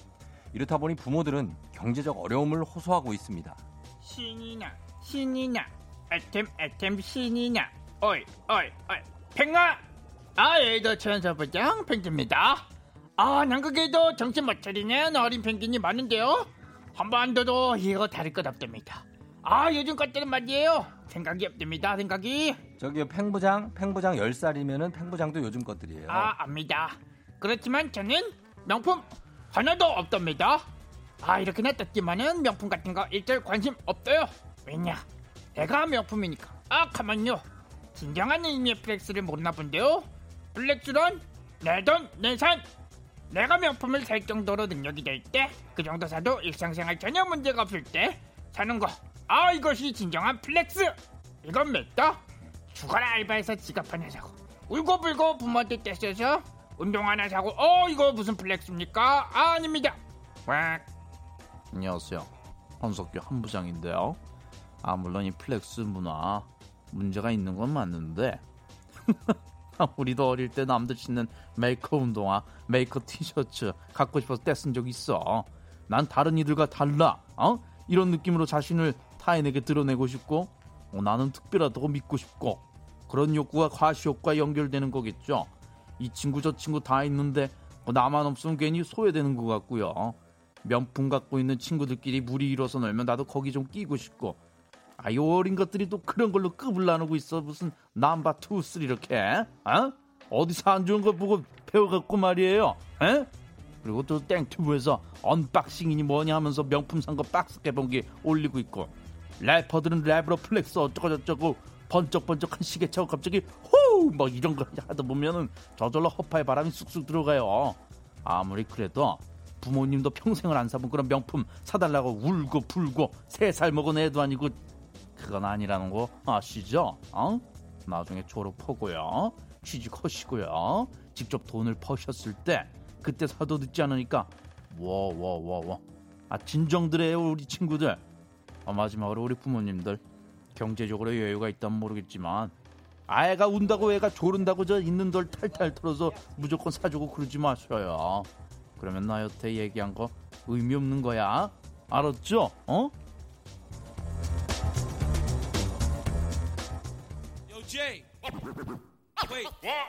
이렇다 보니 부모들은 경제적 어려움을 호소하고 있습니다. 신이나 신이나 엣헴 엣헴 신이나 어이 어이 어이 팽하 아예도 천사부장 펭귄입니다 아 남극에도 정신 못 차리는 어린 펭귄이 많은데요 한반도도 이거 다를 것 없답니다 아 요즘 것들은 말이에요. 생각이 없답니다 생각이. 저기 팽부장, 팽부장 10살이면은 팽부장도 요즘 것들이에요. 아 압니다. 그렇지만 저는 명품 하나도 없답니다. 아 이렇게나 떴지만은 명품 같은 거 일절 관심 없어요. 왜냐? 내가 명품이니까. 아 가만요. 진정한 의미의 flex를 모르나 본데요. flex란 내 돈 내산 내가 명품을 살 정도로 능력이 될 때 그 정도 사도 일상생활 전혀 문제가 없을 때 사는 거 아 이것이 진정한 flex 이건 냅다 죽어라 알바해서 지갑 하나 사고 울고불고 부모한테 떼써서 운동화 하나 사고 어 이거 무슨 flex입니까 아, 아닙니다 왁 안녕하세요. 한석규 한부장인데요. 아 물론 이 flex 문화 문제가 있는 건 맞는데 <laughs> 우리도 어릴 때 남들 신는 메이커 운동화, 메이커 티셔츠 갖고 싶어서 떼쓴 적 있어. 난 다른 이들과 달라. 어? 이런 느낌으로 자신을 타인에게 드러내고 싶고 어, 나는 특별하다고 믿고 싶고 그런 욕구가 과시욕과 연결되는 거겠죠. 이 친구 저 친구 다 있는데 뭐 나만 없으면 괜히 소외되는 것 같고요. 명품 갖고 있는 친구들끼리 무리 이뤄서 놀면 나도 거기 좀 끼고 싶고 아이 어린 것들이 또 그런 걸로 급을 나누고 있어 무슨 number two three 이렇게 어? 어디서 안 좋은 거 보고 배워갖고 말이에요 에? 그리고 또 땡튜브에서 unboxing이니 뭐냐 하면서 명품 산 거 박스 개봉기 올리고 있고 래퍼들은 랩으로 flex 어쩌고저쩌고 번쩍번쩍한 시계 차고 갑자기 호뭐 이런 거 하다 보면은 저절로 허파에 바람이 쑥쑥 들어가요. 아무리 그래도 부모님도 평생을 안 사본 그런 명품 사달라고 울고 불고 세 살 먹은 애도 아니고 그건 아니라는 거 아시죠? 어? 나중에 졸업하고요. 취직하시고요. 직접 돈을 버셨을 때 그때 사도 늦지 않으니까 와와와와 아 진정들해요 우리 친구들. 아, 마지막으로 우리 부모님들 경제적으로 여유가 있다면 모르겠지만 아이가 운다고 애가 조른다고 저 있는 돌 탈탈 털어서 무조건 사주고 그러지 마셔요 그러면 나 여태 얘기한 거 의미 없는 거야 알았죠? 어? Yo, Jay. Wait. Wait.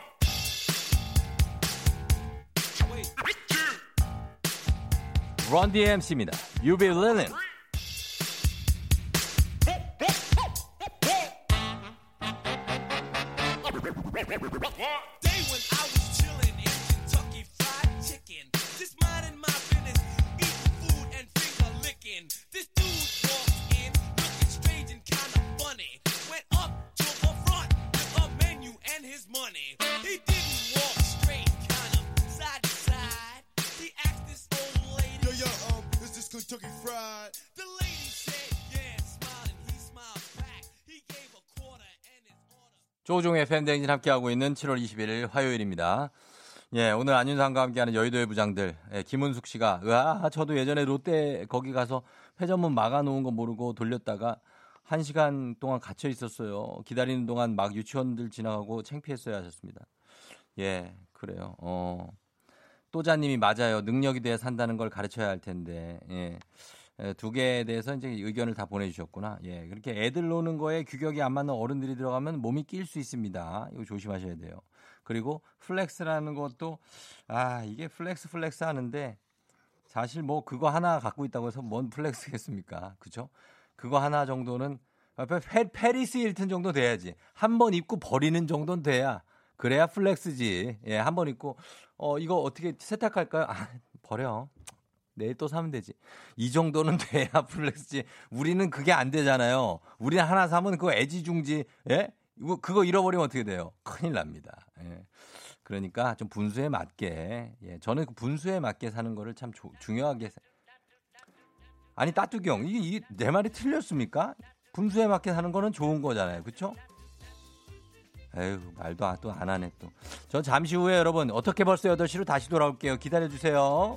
런 DMC입니다. You be living. 조종의 팬데믹진 함께하고 있는 7월 21일 화요일입니다. 예, 오늘 안윤상과 함께하는 여의도의 부장들, 예, 김은숙 씨가, 으아, 저도 예전에 롯데 거기 가서 회전문 막아놓은 거 모르고 돌렸다가 한 시간 동안 갇혀 있었어요. 기다리는 동안 막 유치원들 지나가고 창피했어요 하셨습니다. 예, 그래요. 어. 또자님이 맞아요. 능력이 돼야 산다는 걸 가르쳐야 할 텐데, 예. 예, 두 개에 대해서 이제 의견을 다 보내주셨구나. 예, 그렇게 애들 노는 거에 규격이 안 맞는 어른들이 들어가면 몸이 낄 수 있습니다. 이거 조심하셔야 돼요. 그리고 flex라는 것도 아 이게 flex flex 하는데 사실 뭐 그거 하나 갖고 있다고 해서 뭔 flex겠습니까? 그죠? 그거 하나 정도는 아, 패, 패리스 힐튼 정도 돼야지. 한 번 입고 버리는 정도는 돼야 그래야 flex지. 예, 한 번 입고 어 이거 어떻게 세탁할까요? 아, 버려. 내일 또 사면 되지. 이 정도는 <laughs> 돼야 flex지. 우리는 그게 안 되잖아요. 우리는 하나 사면 그거 애지중지, 예? 이거, 그거 잃어버리면 어떻게 돼요? 큰일 납니다. 예. 그러니까 좀 분수에 맞게, 예. 저는 그 분수에 맞게 사는 거를 참 조- 중요하게. 사- 아니, 따뚜기 형, 이게, 이게 내 말이 틀렸습니까? 분수에 맞게 사는 거는 좋은 거잖아요. 그쵸? 에휴, 말도 또 안 하네 또. 전 잠시 후에 여러분, 어떻게 벌써 8시로 다시 돌아올게요. 기다려주세요.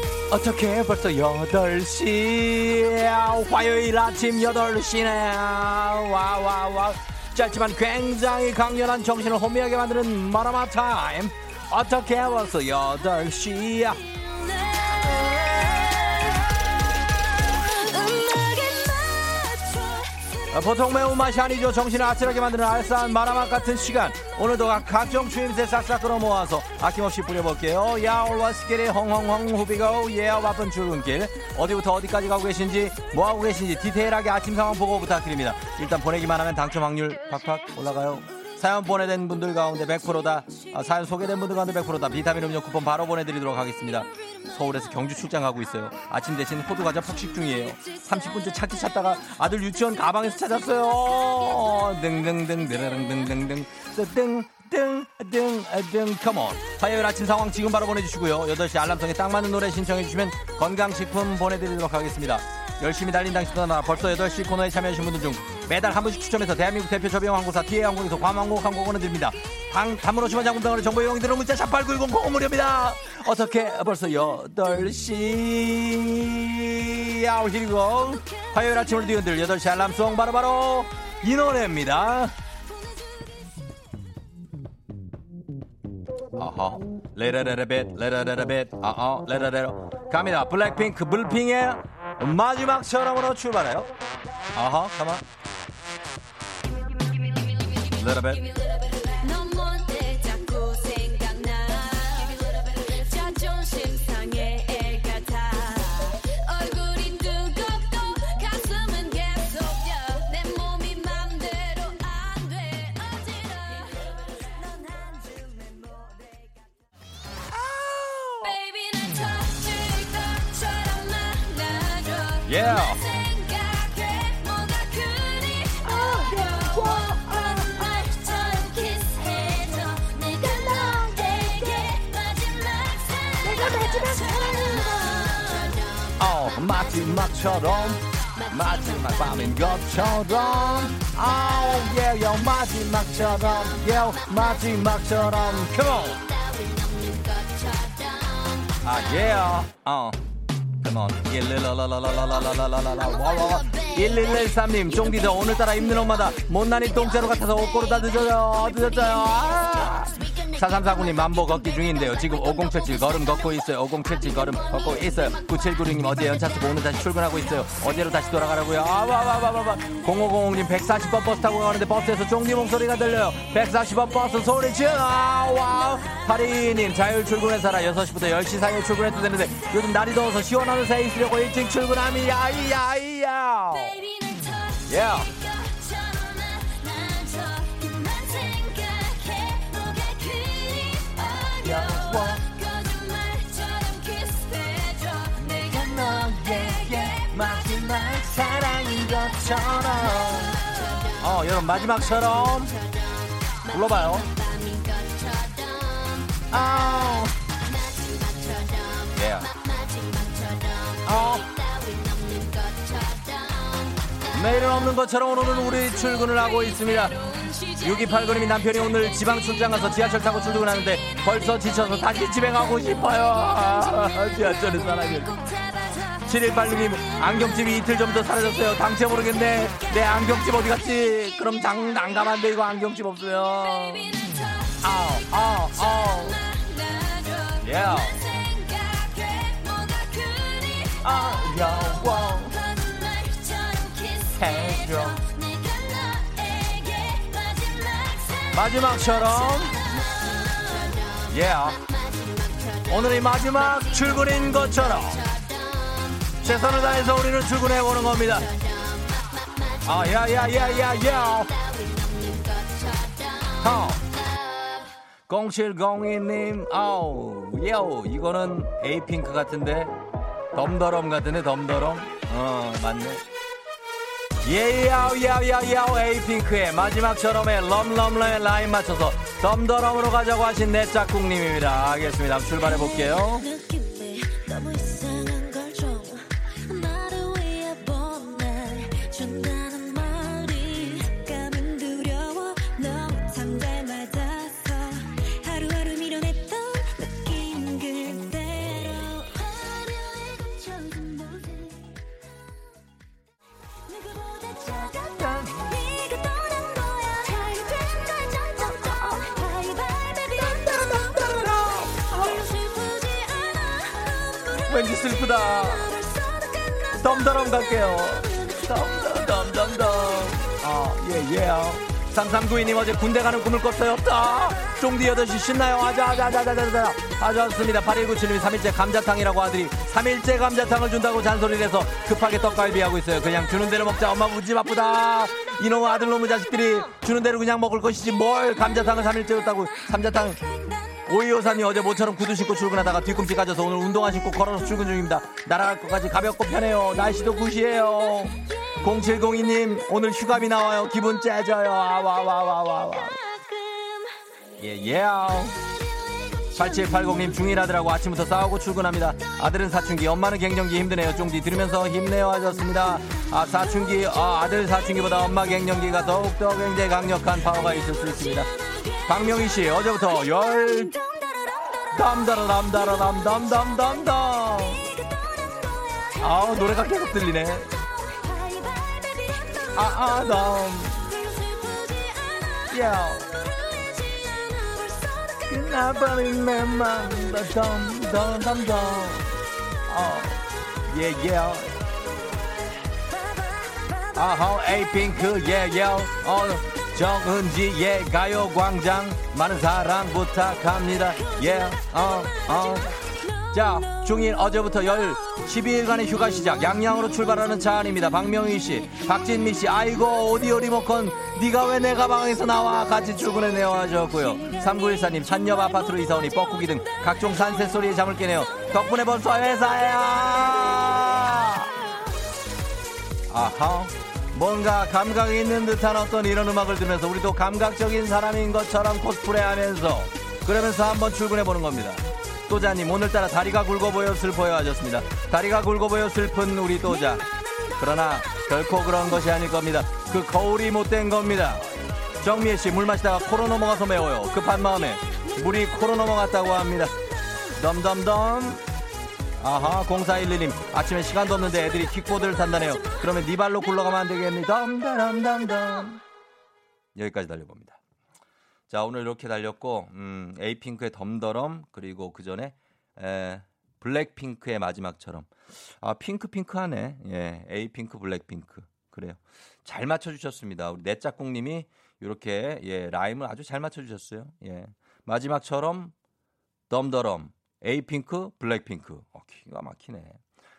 어떻게 벌써 8시? 화요일 아침 8시네. 와와와 짧지만 굉장히 강렬한 정신을 혼미하게 만드는 마라마 타임. 어떻게 벌써 8시야 보통 매운맛이 아니죠. 정신을 아찔하게 만드는 알싸한 마라맛 같은 시간. 오늘도 각종 추임새 싹싹 끌어 모아서 아낌없이 뿌려볼게요. 야 올와스끼리 헝헝헝 후비고 예어 바쁜 출근길. 어디부터 어디까지 가고 계신지 뭐하고 계신지 디테일하게 아침 상황 보고 부탁드립니다. 일단 보내기만 하면 당첨 확률 팍팍 올라가요 사연 보내된 분들 가운데 100%다. 아, 사연 소개된 분들 가운데 100%다. 비타민 음료 쿠폰 바로 보내드리도록 하겠습니다. 서울에서 경주 출장 가고 있어요. 아침 대신 호두 과자 푹식 중이에요. 30분째 찾기 찾다가 아들 유치원 가방에서 찾았어요. 등등등 드르릉등등등 등 등등등. 컴온 화요일 아침 상황 지금 바로 보내주시고요. 8시 알람송에 딱 맞는 노래 신청해주시면 건강식품 보내드리도록 하겠습니다 열심히 달린 당신 떠나 벌써 8시 코너에 참여하신 분들 중 매달 한 분씩 추첨해서 대한민국 대표 저비용 항공사 TA 항공에서 괌항공 항공 보내드립니다. 당, 단문 오시면 장군당으로 정보 이용들은 문자 샵8910 콩 무료입니다. 어떻게 벌써 8시 아우 히리고 화요일 아침을 뒤흔들 8시 알람송 바로바로 이 노래입니다. 아하 레레레레벳 레레레레벳 아아 레레레레 갑니다 블랙핑크 물핑의 마지막처럼으로 출발해요. 아하 가만 레레 어, 마지막처럼. 마지막 밤인 것처럼 아우 oh, yeah, yo, 마지막처럼. yo, 마지막처럼. Come on. 아 yeah 어. uh. 데몬 1113님 쫑디저 오늘따라 입는 엄마다 못난이 똥자루 같아서 옷고르다 늦어요 늦었어요 아. 4349님, 만보 걷기 중인데요. 지금 5077 걸음 걷고 있어요. 5077 걸음 걷고 있어요. 9796님, 어제 연차 쓰고 오늘 다시 출근하고 있어요. 어제로 다시 돌아가라고요. 아, 와, 와, 와, 와, 와. 0505님, 140번 버스 타고 가는데 버스에서 쫑디 목소리가 들려요. 140번 버스 소리 질러. 아, wow. 82님, 자율 출근제 회사라 6시부터 10시 사이에 출근해도 되는데 요즘 날이 더워서 시원한 데 있으려고 일찍 출근합니다. 이야, 이야. Baby 날 터질 Yeah. 것처럼. 어, 여러분, 마지막처럼. 불러봐요. 것처럼 아, 매일은 없는 것처럼 오늘은 우리 출근을 하고 있습니다. 6289님이 남편이 오늘 지방 출장 가서 지하철 타고 출근하는데 벌써 지쳐서 다시 집에 가고 싶어요. 아, <laughs> 지하철에 사 람이. 7186님 안경집이 이틀 전부터 사라졌어요. 당최 모르겠네. 내 안경집 어디 갔지? 그럼 장 난감한데 이거 안경집 터질 아우 아우 아우 yeah 아 여워 해줘 마지막처럼 yeah 오늘이 마지막 출근인 것처럼 최선을 다해서 우리는 출근해 보는 겁니다 아 야 야 야 야 야 어. 0702님, 아우, 야우, 이거는 에이핑크 같은데? 덤더럼 같은데, 덤더럼? 어, 맞네. 예야우, 야우, 야우, 야우, 에이핑크의 마지막처럼의 럼럼럼의 라인 맞춰서 덤더럼으로 가자고 하신 내 짝꿍님입니다. 알겠습니다. 한번 출발해 볼게요. 3392님 어제 군대 가는 꿈을 꿨어요. 없다. 쫑디 8시 신나요. 아자, 아자, 아자, 아자, 아자. 아자, 좋습니다. 8197님이 3일째 감자탕이라고 아들이 3일째 감자탕을 준다고 잔소리를 해서 급하게 떡갈비 하고 있어요. 그냥 주는 대로 먹자. 엄마 무지 바쁘다. 이놈 아들놈의 자식들이 주는 대로 그냥 먹을 것이지 뭘 감자탕을 3일째 줬다고. 감자탕. 오이오삼이 어제 모처럼 구두 신고 출근하다가 뒤꿈치 까져서 오늘 운동화 신고 걸어서 출근 중입니다. 날아갈 것까지 가볍고 편해요. 날씨도 굿이에요. 0702님 오늘 휴가비 나와요. 기분 째져요. 아와와와와와. 예예. 8780님 중일 아들하고 아침부터 싸우고 출근합니다. 아들은 사춘기, 엄마는 갱년기 힘드네요. 쫑디 들으면서 힘내요 하셨습니다. 아 사춘기, 아, 아들 사춘기보다 엄마 갱년기가 더욱더 굉장히 강력한 파워가 있을 수 있습니다. 박명희 씨 어제부터 열 담다라담다라담담담담담 아우 노래가 계속 들리네 아아담 야. 그나버린 내 맘도 덤덤 덤 덤. 어. 예 예. 아하 에이핑크 예 예. 어 정은지의 가요광장. 많은 사랑 부탁합니다. 예 어 어. 자 중일 어제부터 열 12일간의 휴가 시작. 양양으로 출발하는 차 안입니다. 박명희 씨. 박진미 씨. 아이고 오디오 리모컨. 네가 왜 내 가방에서 나와? 같이 출근했네요 하셨고요. 3914님 산옆 아파트로 이사오니 뻐꾸기 등 각종 산새 소리에 잠을 깨네요. 덕분에 벌써 회사야! 아하. 뭔가 감각이 있는 듯한 어떤 이런 음악을 들으면서 우리도 감각적인 사람인 것처럼 코스프레 하면서 그러면서 한번 출근해 보는 겁니다. 또자님 오늘따라 다리가 굵어 보여 슬퍼요 하셨습니다. 다리가 굵어 보여 슬픈 우리 또자. 그러나 결코 그런 것이 아닐 겁니다. 그 거울이 못된 겁니다. 정미애 씨 물 마시다가 코로 넘어가서 매워요. 급한 마음에 물이 코로 넘어갔다고 합니다. 덤덤덤. 아하 0411님 아침에 시간도 없는데 애들이 킥보드를 탄다네요 그러면 네 발로 굴러가면 안 되겠니 덤덤덤덤 여기까지 달려봅니다 자 오늘 이렇게 달렸고 음, 에이핑크의 덤더럼 그리고 그 전에 블랙핑크의 마지막처럼 아 핑크 핑크하네 예 에이핑크 블랙핑크 그래요 잘 맞춰주셨습니다 우리 내짝꿍님이 이렇게 예 rhyme을 아주 잘 맞춰주셨어요 예 마지막처럼 덤더럼 에이핑크, 블랙핑크. 어, 기가 막히네.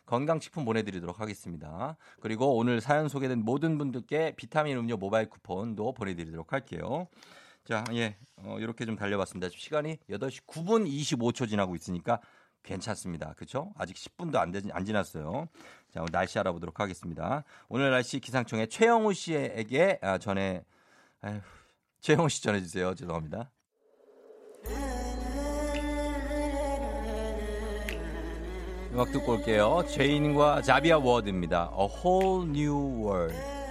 건강식품 보내드리도록 하겠습니다. 그리고 오늘 사연 소개된 모든 분들께 비타민 음료 모바일 쿠폰도 보내드리도록 할게요. 자, 예, 어, 이렇게 좀 달려봤습니다. 지금 시간이 8시 9분 25초 지나고 있으니까 괜찮습니다. 그렇죠? 아직 10분도 안, 되지, 안 지났어요. 자, 오늘 날씨 알아보도록 하겠습니다. 오늘 날씨 기상청에 최영우 씨에게 아, 전해, 아휴, 최영우 씨 전해 주세요. 죄송합니다. 음악 듣고 올게요. 제인과 자비아 워드입니다. A Whole New World.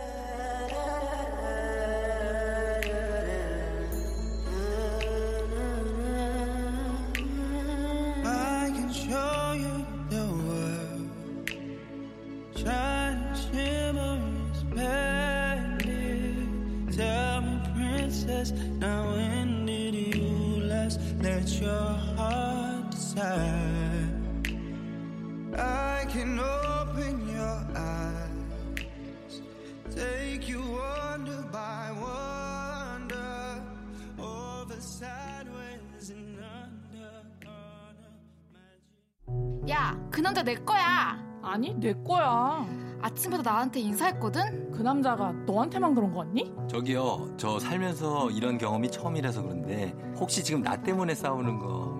야, 그 남자 내 거야. 아니, 내 거야. 아침부터 나한테 인사했거든? 그 남자가 너한테만 그런 거 같니? 저기요, 저 살면서 이런 경험이 처음이라서 그런데 혹시 지금 나 때문에 싸우는 거?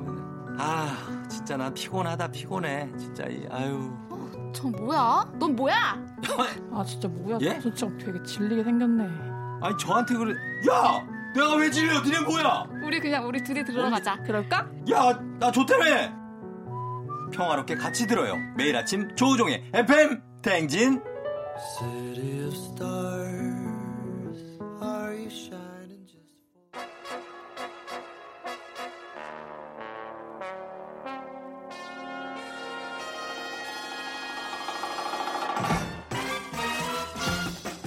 아, 진짜 나 피곤하다 피곤해. 진짜 이 아유. 저 뭐야? 넌 뭐야? 아, 진짜 뭐야. 예? 저 진짜 되게 질리게 생겼네. 아니 저한테 그래. 야, 내가 왜 질려? 니네 뭐야? 우리 그냥 우리 둘이 들어가자. 그럴까? 야, 나 좋다며. 평화롭게 같이 들어요. 매일 아침 조우종의 FM just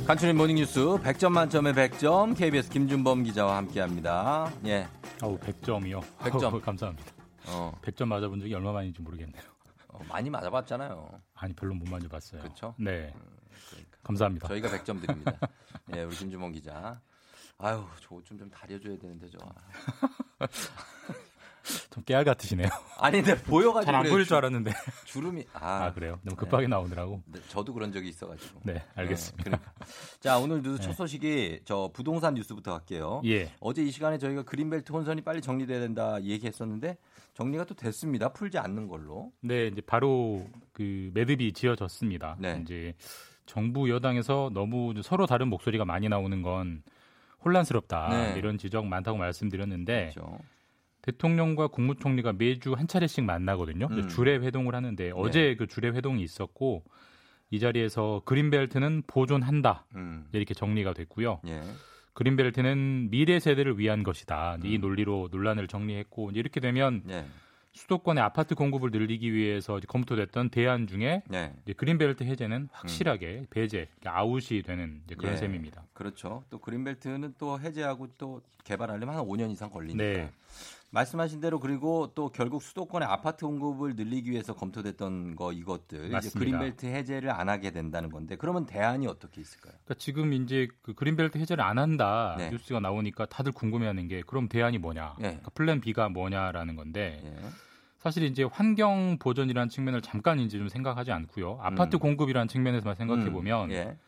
간추린 모닝뉴스 100점 만점에 100점 KBS 김준범 기자와 함께합니다. 예. 어우 100점이요. 100점. <laughs> 감사합니다. 어. 100점 맞아본 적이 얼마 만인지 모르겠네요. 어, 많이 맞아봤잖아요. 아니 별로 못 맞아봤어요. 그렇죠? 네. 감사합니다. 저희가 100점 드립니다. <laughs> 예, 우리 김준범 기자. 아유, 저좀좀 다려줘야 되는데 저. <laughs> 좀 깨알 같으시네요. 아니, 근데 보여가지고 잘안 그래요. 보일 줄 알았는데. 주름이 아, 아, 그래요? 너무 급하게 나오느라고. 네, 저도 그런 적이 있어가지고. 네, 알겠습니다. 그러니까. 자, 오늘 뉴스 첫 소식이 저 부동산 뉴스부터 갈게요. 예. 어제 이 시간에 저희가 그린벨트 혼선이 빨리 정리돼야 된다 얘기했었는데 정리가 또 됐습니다. 풀지 않는 걸로. 네, 이제 바로 그 매듭이 지어졌습니다. 네. 이제 정부 여당에서 너무 서로 다른 목소리가 많이 나오는 건 혼란스럽다. 네. 이런 지적 많다고 말씀드렸는데 그렇죠. 대통령과 국무총리가 매주 한 차례씩 만나거든요. 음. 주례 회동을 하는데 어제 그 주례 회동이 있었고 이 자리에서 그린벨트는 보존한다. 음. 이렇게 정리가 됐고요. 예. 그린벨트는 미래 세대를 위한 것이다. 음. 이 논리로 논란을 정리했고 이제 이렇게 되면 예. 수도권의 아파트 공급을 늘리기 위해서 검토됐던 대안 중에 네. 그린벨트 해제는 확실하게 배제, 그러니까 아웃이 되는 그런 예. 셈입니다. 그렇죠. 또 그린벨트는 또 해제하고 또 개발하려면 한 5년 이상 걸리니까. 네. 말씀하신 대로 그리고 또 결국 수도권의 아파트 공급을 늘리기 위해서 검토됐던 거 이것들 이제 맞습니다. 그린벨트 해제를 안 하게 된다는 건데 그러면 대안이 어떻게 있을까요? 그러니까 지금 이제 그 그린벨트 해제를 안 한다 네. 뉴스가 나오니까 다들 궁금해하는 게 그럼 대안이 뭐냐, 예. 그러니까 plan B가 뭐냐라는 건데 예. 사실 이제 환경 보전이라는 측면을 잠깐 이제 좀 생각하지 않고요. 아파트 음. 공급이라는 측면에서만 생각해 보면 예.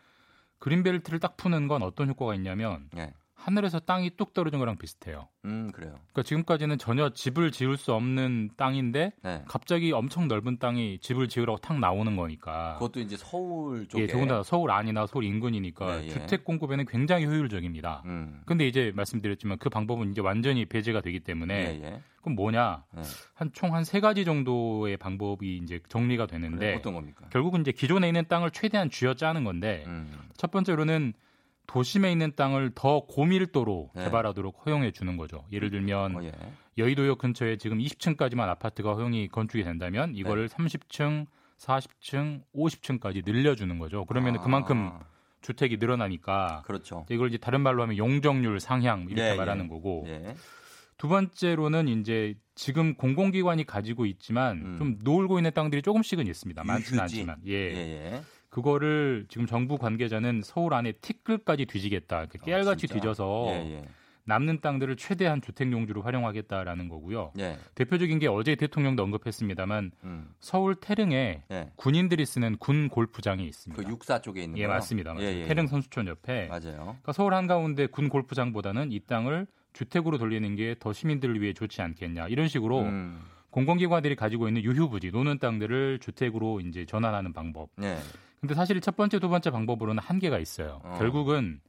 그린벨트를 딱 푸는 건 어떤 효과가 있냐면 예. 하늘에서 땅이 뚝 떨어진 거랑 비슷해요. 음, 그래요. 그러니까 지금까지는 전혀 집을 지을 수 없는 땅인데 네. 갑자기 엄청 넓은 땅이 집을 지으라고 탁 나오는 거니까. 그것도 이제 서울 쪽에 예, 더군다나 서울 안이나 서울 인근이니까 네, 예. 주택 공급에는 굉장히 효율적입니다. 음. 근데 이제 말씀드렸지만 그 방법은 이제 완전히 배제가 되기 때문에 예, 예. 그럼 뭐냐? 예. 한총 한 세 가지 정도의 방법이 이제 정리가 되는데 그래요? 어떤 겁니까? 결국은 이제 기존에 있는 땅을 최대한 쥐어짜는 건데 음. 첫 번째로는 도심에 있는 땅을 더 고밀도로 네. 개발하도록 허용해 주는 거죠. 예를 들면 어, 예. 여의도역 근처에 지금 20층까지만 아파트가 허용이 건축이 된다면 네. 이거를 30층, 40층, 50층까지 늘려주는 거죠. 그러면 아. 그만큼 주택이 늘어나니까 그렇죠. 이걸 이제 다른 말로 하면 용적률 상향 이렇게 예, 말하는 예. 거고 예. 두 번째로는 이제 지금 공공기관이 가지고 있지만 음. 좀 놀고 있는 땅들이 조금씩은 있습니다. 많지는 유휴지. 않지만 예, 예. 예. 그거를 지금 정부 관계자는 서울 안에 티끌까지 뒤지겠다. 이렇게 깨알같이 아? 뒤져서 예, 예. 남는 땅들을 최대한 주택 용지로 활용하겠다라는 거고요. 예. 대표적인 게 어제 대통령도 언급했습니다만 음. 서울 태릉에 예. 군인들이 쓰는 군 골프장이 있습니다. 그 육사 쪽에 있는 예, 거요? 맞습니다. 맞습니다. 예, 예, 태릉 예. 선수촌 옆에 맞아요. 그러니까 서울 한가운데 군 골프장보다는 이 땅을 주택으로 돌리는 게 더 시민들을 위해 좋지 않겠냐 이런 식으로 음. 공공기관들이 가지고 있는 유휴부지 노는 땅들을 주택으로 이제 전환하는 방법. 예. 근데 사실 첫 번째, 두 번째 방법으로는 한계가 있어요. 어. 결국은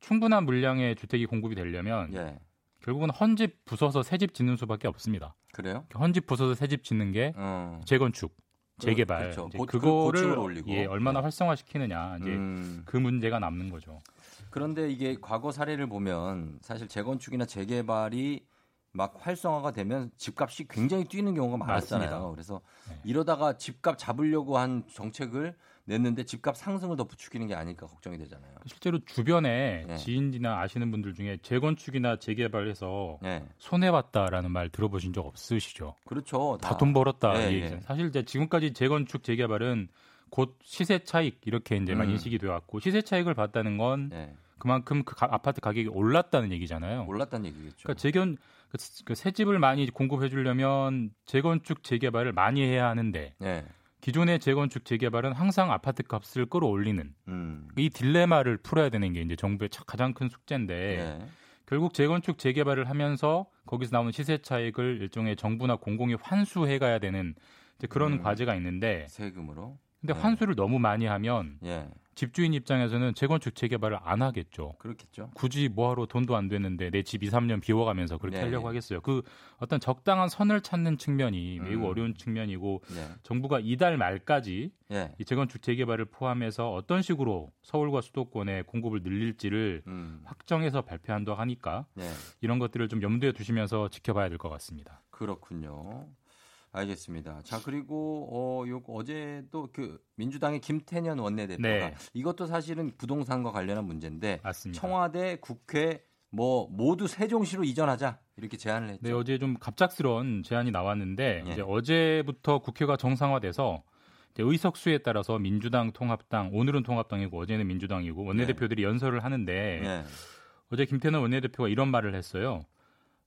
충분한 물량의 주택이 공급이 되려면 예. 결국은 헌집 부숴서 새집 짓는 수밖에 없습니다. 그래요? 헌집 부숴서 새집 짓는 게 어. 재건축, 재개발, 그렇죠. 이제 고- 그거를 올리고. 예, 얼마나 활성화시키느냐 이제 음. 그 문제가 남는 거죠. 그런데 이게 과거 사례를 보면 사실 재건축이나 재개발이 막 활성화가 되면 집값이 굉장히 뛰는 경우가 많았잖아요. 맞습니다. 그래서 네. 이러다가 집값 잡으려고 한 정책을 냈는데 집값 상승을 더 부추기는 게 아닐까 걱정이 되잖아요. 실제로 주변에 네. 지인이나 아시는 분들 중에 재건축이나 재개발해서 네. 손해 봤다라는 말 들어보신 적 없으시죠? 그렇죠. 다 돈 벌었다. 얘기잖아요. 사실 이제 지금까지 재건축 재개발은 곧 시세 차익 이렇게 이제만 음. 인식이 되어 왔고 시세 차익을 봤다는 건 네. 그만큼 그 가- 아파트 가격이 올랐다는 얘기잖아요. 올랐다는 얘기겠죠. 그러니까 재견 그, 그새 집을 많이 공급해 주려면 재건축 재개발을 많이 해야 하는데 네. 기존의 재건축 재개발은 항상 아파트 값을 끌어올리는 음. 이 딜레마를 풀어야 되는 게 이제 정부의 차- 가장 큰 숙제인데 네. 결국 재건축 재개발을 하면서 거기서 나오는 시세 차익을 일종의 정부나 공공이 환수해 가야 되는 이제 그런 음. 과제가 있는데 세금으로. 근데 네. 환수를 너무 많이 하면 예. 집주인 입장에서는 재건축 재개발을 안 하겠죠. 그렇겠죠. 굳이 뭐하러 돈도 안 되는데 내 집 2, 3년 비워가면서 그렇게 네, 하려고 네. 하겠어요. 그 어떤 적당한 선을 찾는 측면이 매우 음. 어려운 측면이고 네. 정부가 이달 말까지 예. 이 재건축 재개발을 포함해서 어떤 식으로 서울과 수도권에 공급을 늘릴지를 음. 확정해서 발표한다고 하니까 네. 이런 것들을 좀 염두에 두시면서 지켜봐야 될 것 같습니다. 그렇군요. 알겠습니다. 자 그리고 어, 요 어제도 그 민주당의 김태년 원내대표가 네. 이것도 사실은 부동산과 관련한 문제인데 맞습니다. 청와대, 국회 뭐 모두 세종시로 이전하자 이렇게 제안을 했죠. 네, 어제 좀 갑작스러운 제안이 나왔는데 예. 이제 어제부터 국회가 정상화돼서 이제 의석 수에 따라서 민주당, 통합당, 오늘은 통합당이고 어제는 민주당이고 원내대표들이 연설을 하는데 네. 어제 김태년 원내대표가 이런 말을 했어요.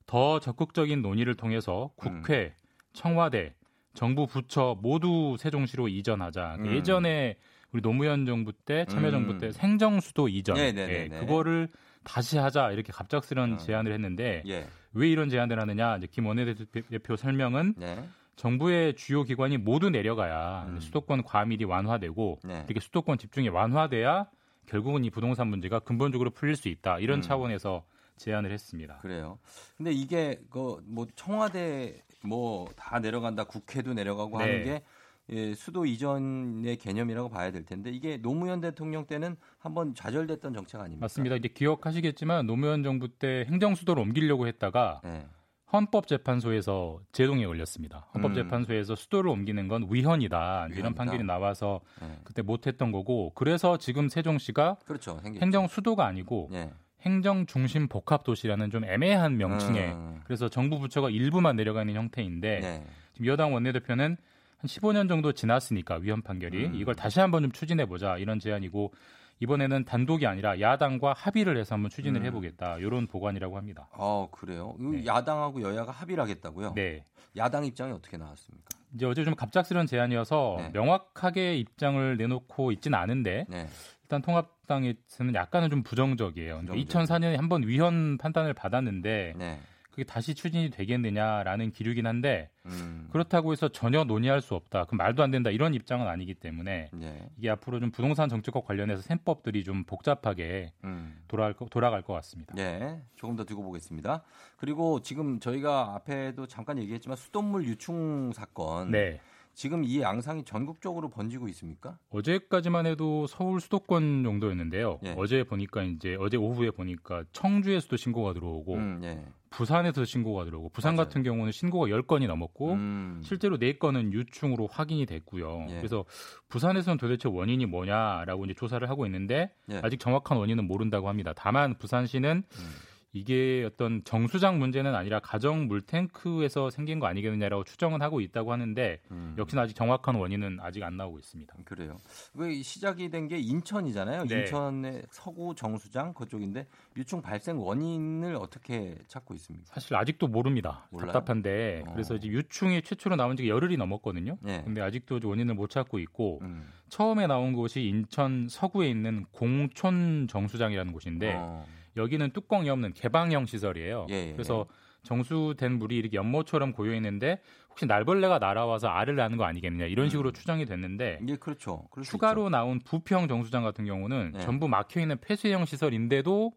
더 적극적인 논의를 통해서 국회, 청와대, 정부 부처 모두 세종시로 이전하자. 음. 예전에 우리 노무현 정부 때 참여정부 음. 때 생정수도 이전, 네네네네. 예, 그거를 다시 하자 이렇게 갑작스런 어. 제안을 했는데 예. 왜 이런 제안을 하느냐? 이제 김 원내대표 설명은 네. 정부의 주요 기관이 모두 내려가야 음. 수도권 과밀이 완화되고 네. 이렇게 수도권 집중이 완화돼야 결국은 이 부동산 문제가 근본적으로 풀릴 수 있다 이런 음. 차원에서 제안을 했습니다. 그래요. 근데 이게 그 뭐 청와대 뭐 다 내려간다, 국회도 내려가고 네. 하는 게 예, 수도 이전의 개념이라고 봐야 될 텐데 이게 노무현 대통령 때는 한번 좌절됐던 정책 아닙니까? 맞습니다. 이제 기억하시겠지만 노무현 정부 때 행정 수도를 옮기려고 했다가 네. 헌법재판소에서 제동에 걸렸습니다. 헌법재판소에서 수도를 옮기는 건 위헌이다. 이런 위헌이다. 판결이 나와서 네. 그때 못했던 거고 그래서 지금 세종시가 그렇죠. 행정 수도가 아니고 예. 행정 중심 복합 도시라는 좀 애매한 명칭에 음. 그래서 정부 부처가 일부만 내려가는 형태인데 네. 지금 여당 원내대표는 한 15년 정도 지났으니까 위헌 판결이 음. 이걸 다시 한번 좀 추진해 보자 이런 제안이고 이번에는 단독이 아니라 야당과 합의를 해서 한번 추진을 음. 해보겠다 이런 보관이라고 합니다. 아 그래요. 이거 네. 야당하고 여야가 합의를 하겠다고요? 네. 야당 입장이 어떻게 나왔습니까? 이제 어제 좀 갑작스런 제안이어서 네. 명확하게 입장을 내놓고 있지는 않은데 네. 일단 통합당에 서는 약간은 좀 부정적이에요. 그러니까 부정적. 2004년에 한 번 위헌 판단을 받았는데 네. 그게 다시 추진이 되겠느냐라는 기류긴 한데 음. 그렇다고 해서 전혀 논의할 수 없다. 그 말도 안 된다. 이런 입장은 아니기 때문에 네. 이게 앞으로 좀 부동산 정책과 관련해서 셈법들이 좀 복잡하게 음. 돌아갈, 거- 돌아갈 것 같습니다. 네, 조금 더 두고 보겠습니다. 그리고 지금 저희가 앞에도 잠깐 얘기했지만 수돗물 유충 사건. 네. 지금 이 양상이 전국적으로 번지고 있습니까? 어제까지만 해도 서울 수도권 정도였는데요. 예. 어제 보니까 이제 어제 오후에 보니까 청주에서도 신고가 들어오고 음, 예. 부산에서 신고가 들어오고 부산 맞아요. 같은 경우는 신고가 10건이 넘었고 음. 실제로 4건은 유충으로 확인이 됐고요. 예. 그래서 부산에서는 도대체 원인이 뭐냐라고 이제 조사를 하고 있는데 예. 아직 정확한 원인은 모른다고 합니다. 다만 부산시는 음. 이게 어떤 정수장 문제는 아니라 가정 물탱크에서 생긴 거 아니겠느냐라고 추정은 하고 있다고 하는데 음. 역시나 아직 정확한 원인은 아직 안 나오고 있습니다. 그래요. 왜 시작이 된 게 인천이잖아요. 네. 인천의 서구 정수장 그쪽인데 유충 발생 원인을 어떻게 찾고 있습니까? 사실 아직도 모릅니다. 몰라요? 답답한데 어. 그래서 이제 유충이 최초로 나온 지가 열흘이 넘었거든요. 예. 근데 아직도 원인을 못 찾고 있고 음. 처음에 나온 곳이 인천 서구에 있는 공촌 정수장이라는 곳인데 어. 여기는 뚜껑이 없는 개방형 시설이에요. 예, 예. 그래서 정수된 물이 이렇게 연못처럼 고여 있는데 혹시 날벌레가 날아와서 알을 낳는 거 아니겠느냐 이런 식으로 추정이 됐는데 예, 그렇죠. 추가로 나온 부평 정수장 같은 경우는 네. 전부 막혀 있는 폐쇄형 시설인데도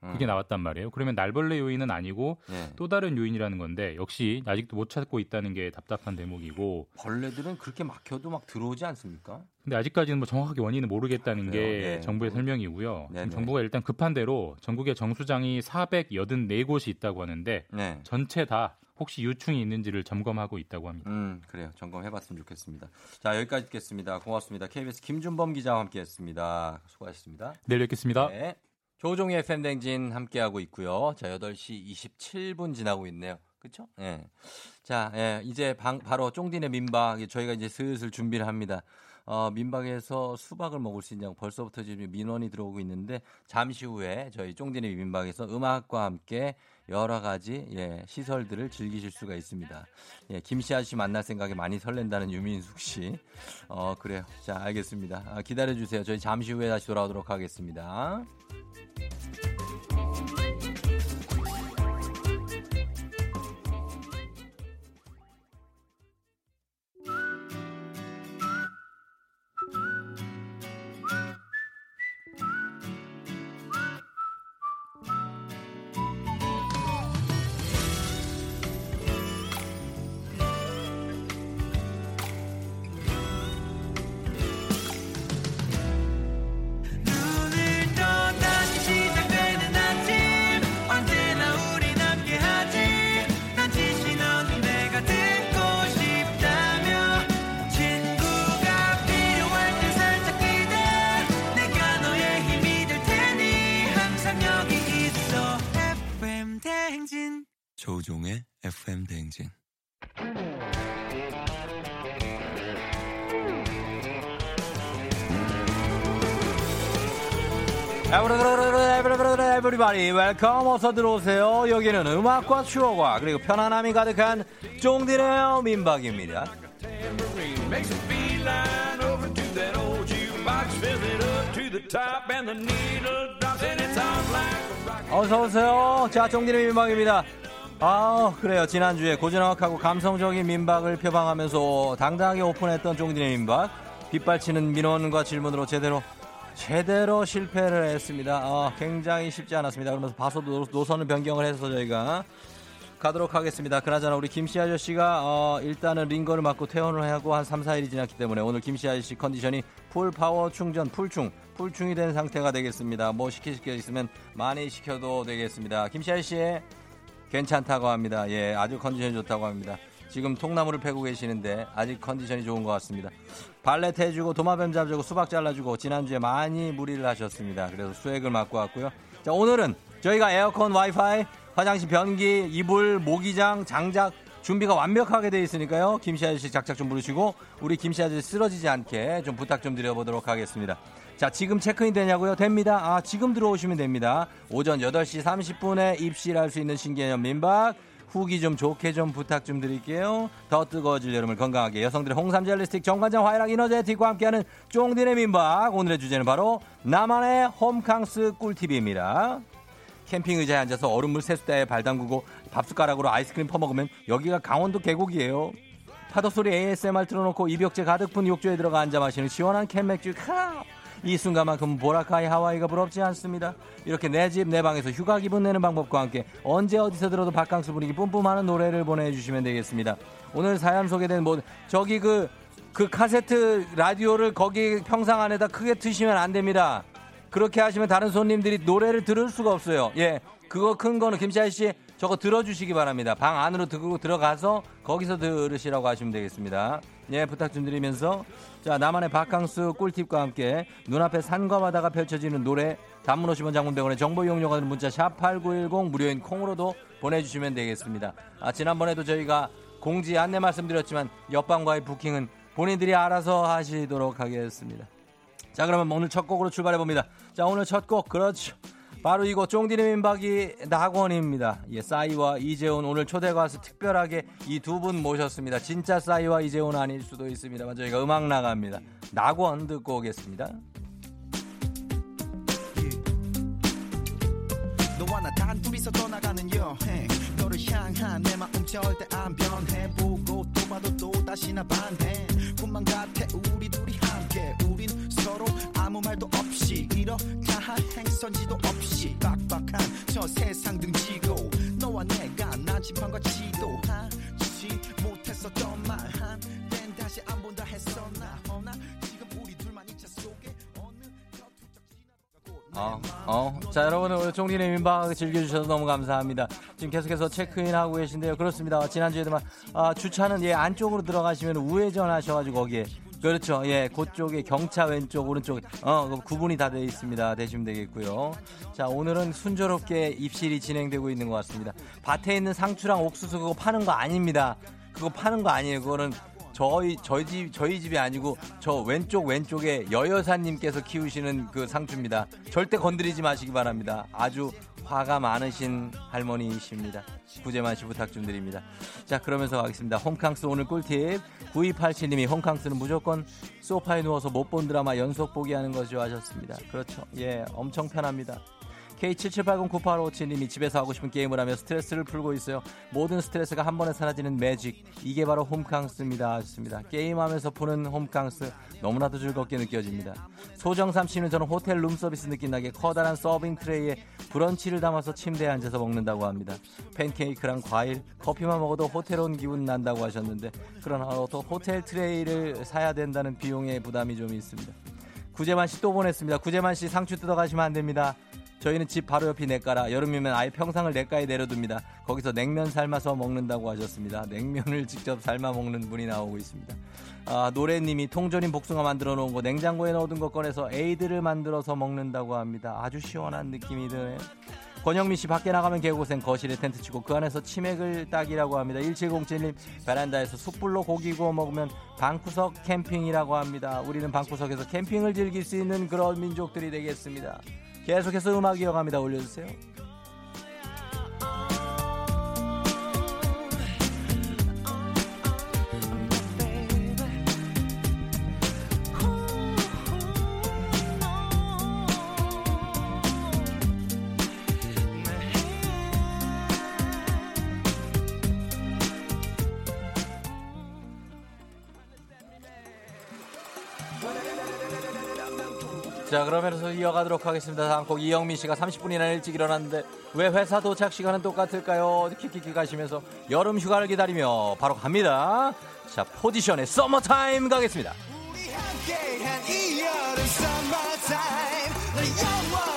그게 나왔단 말이에요. 그러면 날벌레 요인은 아니고 네. 또 다른 요인이라는 건데 역시 아직도 못 찾고 있다는 게 답답한 대목이고 벌레들은 그렇게 막혀도 막 들어오지 않습니까? 근데 아직까지는 뭐 정확하게 원인을 모르겠다는 게 그래요? 예. 정부의 설명이고요. 네네. 지금 정부가 일단 급한 대로 전국에 정수장이 484곳이 있다고 하는데 네. 전체 다 혹시 유충이 있는지를 점검하고 있다고 합니다. 음, 그래요. 점검해봤으면 좋겠습니다. 자, 여기까지 듣겠습니다. 고맙습니다. KBS 김준범 기자와 함께했습니다. 수고하셨습니다. 내일 뵙겠습니다. 네. 조종의 FM 댕진 함께하고 있고요. 자, 8시 27분 지나고 있네요. 그쵸? 예. 자, 예, 이제 방, 바로 쫑디네 민박, 저희가 이제 슬슬 준비를 합니다. 어, 민박에서 수박을 먹을 수 있냐고 벌써부터 지금 민원이 들어오고 있는데 잠시 후에 저희 쫑디네 민박에서 음악과 함께 여러 가지 예, 시설들을 즐기실 수가 있습니다. 예, 김씨 아저씨 만날 생각에 많이 설렌다는 유민숙 씨. 어, 그래요. 자, 알겠습니다. 아, 기다려 주세요. 저희 잠시 후에 다시 돌아오도록 하겠습니다. everybody welcome 어서 들어오세요. 여기는 음악과 추억과 그리고 편안함이 가득한 쫑디네요 민박입니다. rocket. 어서 오세요. 자 쫑디네 민박입니다. 아 그래요. 지난주에 고즈넉하고 감성적인 민박을 표방하면서 당당하게 오픈했던 쫑디네 민박. 빗발치는 민원과 질문으로 제대로 제대로 실패를 했습니다. 아, 굉장히 쉽지 않았습니다. 그러면서 바로 노- 노선을 변경을 해서 저희가 가도록 하겠습니다. 그나저나 우리 김씨 아저씨가 어, 일단은 링거를 맞고 퇴원을 하고 한 3, 4일이 지났기 때문에 오늘 김씨 아저씨 컨디션이 full power 충전, full충, full충이 된 상태가 되겠습니다. 뭐 시킬 게 있으면 많이 시켜도 되겠습니다. 김씨 아저씨 괜찮다고 합니다. 예, 아주 컨디션이 좋다고 합니다. 지금 통나무를 패고 계시는데 아직 컨디션이 좋은 것 같습니다. 발렛 해주고 도마뱀 잡주고 수박 잘라주고 지난주에 많이 무리를 하셨습니다. 그래서 수액을 맞고 왔고요. 자 오늘은 저희가 에어컨, 와이파이, 화장실 변기, 이불, 모기장, 장작 준비가 완벽하게 되어 있으니까요. 김씨 아저씨 작작 좀 부르시고 우리 김씨 아저씨 쓰러지지 않게 좀 부탁 좀 드려보도록 하겠습니다. 자, 지금 체크인 되냐고요? 됩니다. 아, 지금 들어오시면 됩니다. 오전 8시 30분에 입실할 수 있는 신개념 민박. 후기 좀 좋게 좀 부탁 좀 드릴게요. 더 뜨거워질 여름을 건강하게 여성들의 홍삼 젤리스틱 정관장 화이락 이너제틱과 함께하는 쫑디네 민박. 오늘의 주제는 바로 나만의 홈캉스 꿀팁입니다. 캠핑 의자에 앉아서 얼음물 세수대에 발 담그고 밥숟가락으로 아이스크림 퍼먹으면 여기가 강원도 계곡이에요. 파도 소리 ASMR 틀어놓고 입욕제 가득 푼 욕조에 들어가 앉아 마시는 시원한 캔맥주 카. 이 순간만큼 보라카이 하와이가 부럽지 않습니다. 이렇게 내 집 내 방에서 휴가 기분 내는 방법과 함께 언제 어디서 들어도 바캉스 분위기 뿜뿜하는 노래를 보내주시면 되겠습니다. 오늘 사연 소개된 뭐 저기 그 그 카세트 라디오를 거기 평상 안에다 크게 트시면 안 됩니다. 그렇게 하시면 다른 손님들이 노래를 들을 수가 없어요. 예. 그거 큰 거는 김치아 씨 저거 들어주시기 바랍니다. 방 안으로 들고 들어가서 거기서 들으시라고 하시면 되겠습니다. 예, 부탁 좀 드리면서 자 나만의 바캉스 꿀팁과 함께 눈앞에 산과 바다가 펼쳐지는 노래 단문 50원 장문 100원의 정보 이용료가 드는 문자 샵 8910 무료인 콩으로도 보내주시면 되겠습니다. 아, 지난번에도 저희가 공지 안내 말씀드렸지만 옆방과의 부킹은 본인들이 알아서 하시도록 하겠습니다. 자 그러면 오늘 첫 곡으로 출발해 봅니다. 자 오늘 첫 곡 그렇죠. 바로 이거 쫑디네 민박이 낙원입니다. 예, 싸이와 이재훈 오늘 초대 가수 특별하게 이 두 분 모셨습니다. 진짜 싸이와 이재훈 아닐 수도 있습니다만 저희가 음악 나갑니다. 낙원 듣고 오겠습니다. 너와 나 단둘이서 떠나가는 여행 너를 향한 내 마음 절대 안 변해 보고 또 봐도 또 다시 나 반해 꿈만 같아 우리 둘이 함께 우린 서로 아무 말도 없 저 세상 등지고 너와 내가 나지판과 지도 하지 못했었던 말 한땐 다시 안 본다 했었나 허나 지금 우리 둘만 이 차 속에 어느 어, 어. 자, 여러분, 오늘 종리의 민박 즐겨주셔서 너무 감사합니다. 지금 계속해서 체크인 하고 계신데요. 그렇습니다. 지난주에도 아, 주차는 예, 안쪽으로 들어가시면 우회전 하셔가지고 거기에. 그렇죠. 예, 그쪽에 경차 왼쪽, 오른쪽, 어, 그 구분이 다 되어 있습니다. 되시면 되겠고요. 자, 오늘은 순조롭게 입실이 진행되고 있는 것 같습니다. 밭에 있는 상추랑 옥수수 그거 파는 거 아닙니다. 그거 파는 거 아니에요. 그거는 저희 저희 집 저희 집이 아니고 저 왼쪽 왼쪽에 여여사님께서 키우시는 그 상추입니다. 절대 건드리지 마시기 바랍니다. 아주 화가 많으신 할머니이십니다. 구제만 씨 부탁 좀 드립니다. 자 그러면서 가겠습니다. 홈캉스 오늘 꿀팁 9287님이 홈캉스는 무조건 소파에 누워서 못 본 드라마 연속 보기 하는 것이죠 하셨습니다. 그렇죠. 예 엄청 편합니다. K77809857님이 집에서 하고 싶은 게임을 하며 스트레스를 풀고 있어요. 모든 스트레스가 한 번에 사라지는 매직. 이게 바로 홈캉스입니다. 하셨습니다. 게임하면서 푸는 홈캉스. 너무나도 즐겁게 느껴집니다. 소정삼 씨는 저는 호텔 룸서비스 느낌 나게 커다란 서빙 트레이에 브런치를 담아서 침대에 앉아서 먹는다고 합니다. 팬케이크랑 과일, 커피만 먹어도 호텔 온 기분 난다고 하셨는데 그러나 또 호텔 트레이를 사야 된다는 비용의 부담이 좀 있습니다. 구재만 씨 또 보냈습니다. 구재만 씨 상추 뜯어 가시면 안 됩니다. 저희는 집 바로 옆이 냇가라 여름이면 아예 평상을 냇가에 내려둡니다. 거기서 냉면 삶아서 먹는다고 하셨습니다. 냉면을 직접 삶아 먹는 분이 나오고 있습니다. 아, 노래님이 통조림 복숭아 만들어 놓은 거 냉장고에 넣어둔 거 꺼내서 에이드를 만들어서 먹는다고 합니다. 아주 시원한 느낌이 드네요. 권영민 씨 밖에 나가면 개고생 거실에 텐트 치고 그 안에서 치맥을 딱이라고 합니다. 1707님 베란다에서 숯불로 고기 구워 먹으면 방구석 캠핑이라고 합니다. 우리는 방구석에서 캠핑을 즐길 수 있는 그런 민족들이 되겠습니다. 계속해서 음악 이어갑니다. 올려주세요. 자 그러면서 이어가도록 하겠습니다. 다음 곡 이영민 씨가 30분이나 일찍 일어났는데 왜 회사 도착 시간은 똑같을까요? 키키키 가시면서 여름 휴가를 기다리며 바로 갑니다. 자 포지션의 서머타임 가겠습니다. 함께 한 이 여름 summertime 널 영원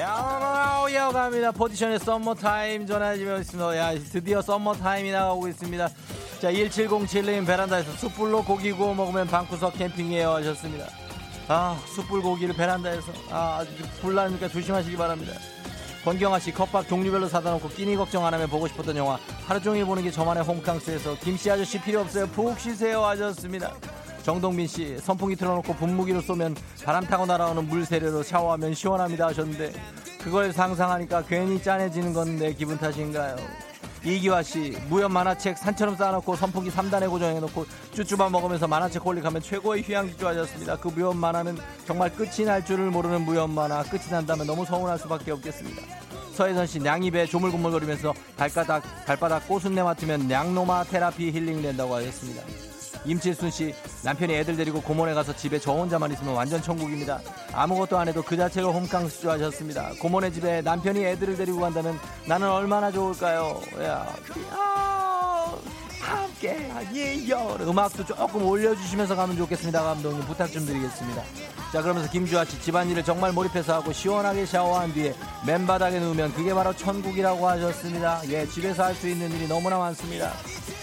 야, 이어갑니다. 포지션의 Summer Time 전해지고 있습니다. 야, 드디어 Summer Time이 나가고 있습니다. 자, 1707님 베란다에서 숯불로 고기 구워 먹으면 방구석 캠핑이에요 하셨습니다. 아, 숯불 고기를 베란다에서. 아, 아주 불나니까 조심하시기 바랍니다. 권경아 씨 컵밥 종류별로 사다 놓고 끼니 걱정 안 하면 보고 싶었던 영화 하루 종일 보는 게 저만의 홈캉스예요 김씨 아저씨 필요 없어요 푹 쉬세요 하셨습니다 정동민 씨 선풍기 틀어놓고 분무기로 쏘면 바람 타고 날아오는 물 세례로 샤워하면 시원합니다 하셨는데 그걸 상상하니까 괜히 짠해지는 건내 기분 탓인가요? 이기화 씨 무협 만화책 산처럼 쌓아놓고 선풍기 3단에 고정해놓고 쭈쭈밥 먹으면서 만화책 홀릭하면 최고의 휴양지주 하셨습니다. 그 무협 만화는 정말 끝이 날 줄을 모르는 무협 만화. 끝이 난다면 너무 서운할 수밖에 없겠습니다. 서혜선 씨 냥입에 조물고물거리면서 발바닥 발바닥 꼬순내 맡으면 냥노마 테라피 힐링 된다고 하셨습니다. 임칠순 씨 남편이 애들 데리고 고모네 가서 집에 저 혼자만 있으면 완전 천국입니다. 아무것도 안 해도 그 자체가 홈캉스죠 하셨습니다. 고모네 집에 남편이 애들을 데리고 간다면 나는 얼마나 좋을까요? 야, 야 함께 예요 음악도 조금 올려주시면서 가면 좋겠습니다 감독님 부탁 좀 드리겠습니다. 자 그러면서 김주아 씨 집안일을 정말 몰입해서 하고 시원하게 샤워한 뒤에 맨바닥에 누우면 그게 바로 천국이라고 하셨습니다. 예 집에서 할 수 있는 일이 너무나 많습니다.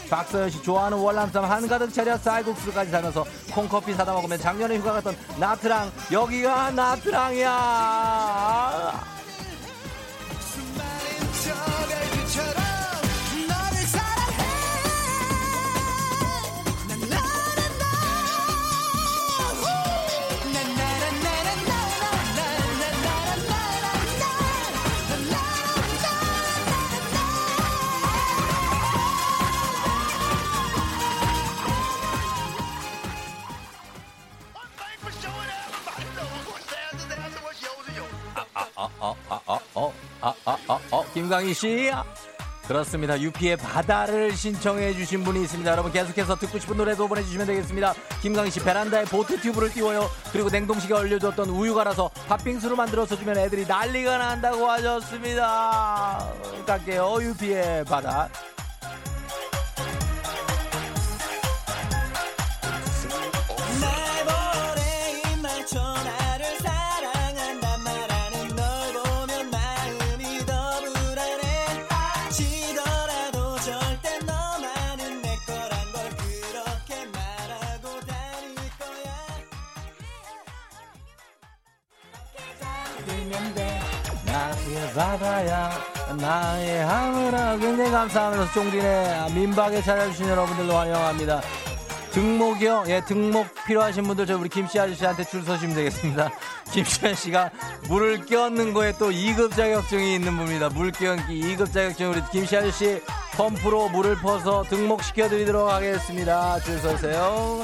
박서연 씨 좋아하는 월남쌈 한가득 차려 쌀국수까지 사면서 콩커피 사다 먹으면 작년에 휴가 갔던 나트랑 여기가 나트랑이야. 김광희 씨. 그렇습니다. 유피의 바다를 신청해 주신 분이 있습니다. 여러분 계속해서 듣고 싶은 노래도 보내주시면 되겠습니다. 김광희 씨 베란다에 보트 튜브를 띄워요. 그리고 냉동식에 얼려줬던 우유 갈아서 팥빙수로 만들어서 주면 애들이 난리가 난다고 하셨습니다. 갈게요. 유피의 바다. 나의 하늘아 굉장히 감사하면서 쫑디네 민박에 찾아주신 여러분들도 환영합니다. 등목이요 예 등목 필요하신 분들 저 우리 김씨 아저씨한테 줄 서시면 되겠습니다. <laughs> 김씨 아저씨가 물을 끼얹는 거에 또 2급 자격증이 있는 분입니다. 물 끼얹기 2급 자격증 우리 김씨 아저씨 펌프로 물을 퍼서 등목 시켜드리도록 하겠습니다. 줄 서세요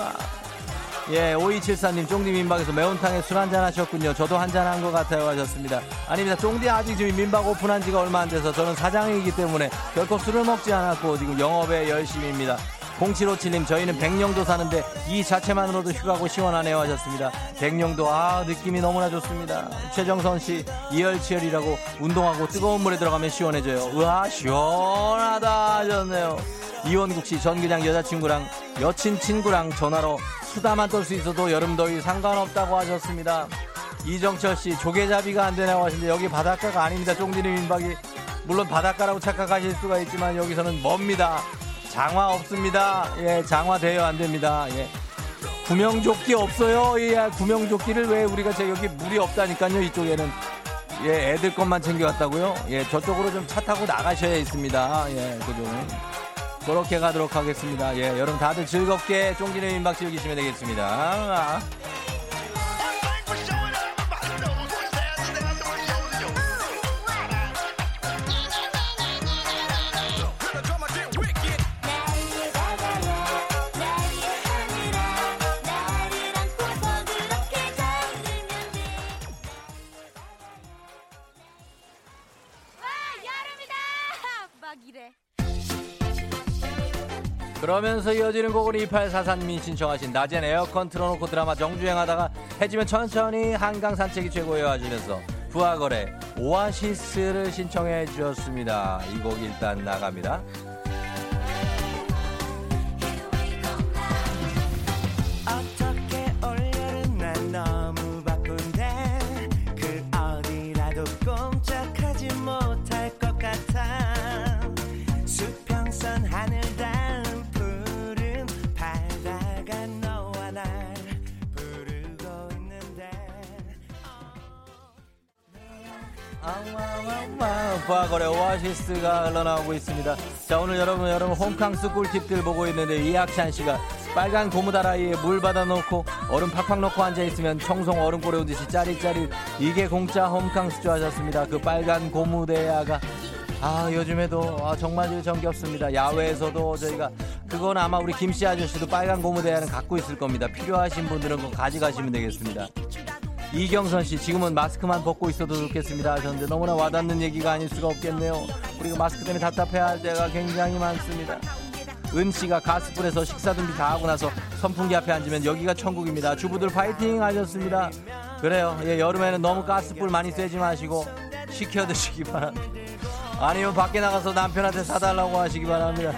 예, 5274님, 쫑디 민박에서 매운탕에 술 한잔 하셨군요. 저도 한잔 한 것 같아요 하셨습니다. 아닙니다. 쫑디 아직 지금 민박 오픈한 지가 얼마 안 돼서 저는 사장이기 때문에 결코 술을 먹지 않았고 지금 영업에 열심입니다. 0757님, 저희는 백령도 사는데 이 자체만으로도 휴가고 시원하네요 하셨습니다. 백령도, 아, 느낌이 너무나 좋습니다. 최정선 씨, 이열치열이라고 운동하고 뜨거운 물에 들어가면 시원해져요. 우와, 시원하다 하셨네요. 이원국 씨, 전 그냥 여자친구랑 여친 친구랑 전화로 수다만 떨 수 있어도 여름 더위 상관없다고 하셨습니다. 이정철 씨, 조개잡이가 안 되냐고 하시는데 여기 바닷가가 아닙니다. 쫑디는 민박이. 물론 바닷가라고 착각하실 수가 있지만 여기서는 멉니다. 장화 없습니다. 예, 장화 대여 안 됩니다. 예. 구명조끼 없어요. 예, 구명조끼를 왜 우리가 제 여기 물이 없다니까요. 이쪽에는. 예, 애들 것만 챙겨왔다고요? 예, 저쪽으로 좀 차 타고 나가셔야 있습니다. 예, 그죠. 그렇게 가도록 하겠습니다. 예, 여러분 다들 즐겁게 쫑기는 민박 즐기시면 되겠습니다. 그러면서 이어지는 곡은 2843님 신청하신 낮엔 에어컨 틀어놓고 드라마 정주행하다가 해지면 천천히 한강 산책이 최고예요 하시면서 부하거래 오아시스를 신청해 주셨습니다. 이 곡 일단 나갑니다. 오아시스가 흘러나오고 있습니다. 자 오늘 여러분 여러분 홈캉스 꿀팁들 보고 있는데 이학찬 씨가 빨간 고무다라이에 물 받아놓고 얼음 팍팍 넣고 앉아있으면 청송 얼음골에 오듯이 짜릿짜릿 이게 공짜 홈캉스죠 하셨습니다. 그 빨간 고무대야가 아 요즘에도 아, 정말 정겹습니다. 야외에서도 저희가 그건 아마 우리 김씨 아저씨도 빨간 고무대야는 갖고 있을 겁니다. 필요하신 분들은 가져가시면 되겠습니다. 이경선 씨 지금은 마스크만 벗고 있어도 좋겠습니다 하셨는데 너무나 와닿는 얘기가 아닐 수가 없겠네요. 우리가 마스크 때문에 답답해할 때가 굉장히 많습니다. 은 씨가 가스불에서 식사 준비 다 하고 나서 선풍기 앞에 앉으면 여기가 천국입니다. 주부들 파이팅 하셨습니다. 그래요. 예, 여름에는 너무 가스불 많이 쐬지 마시고 식혀 드시기 바랍니다. 아니면 밖에 나가서 남편한테 사달라고 하시기 바랍니다.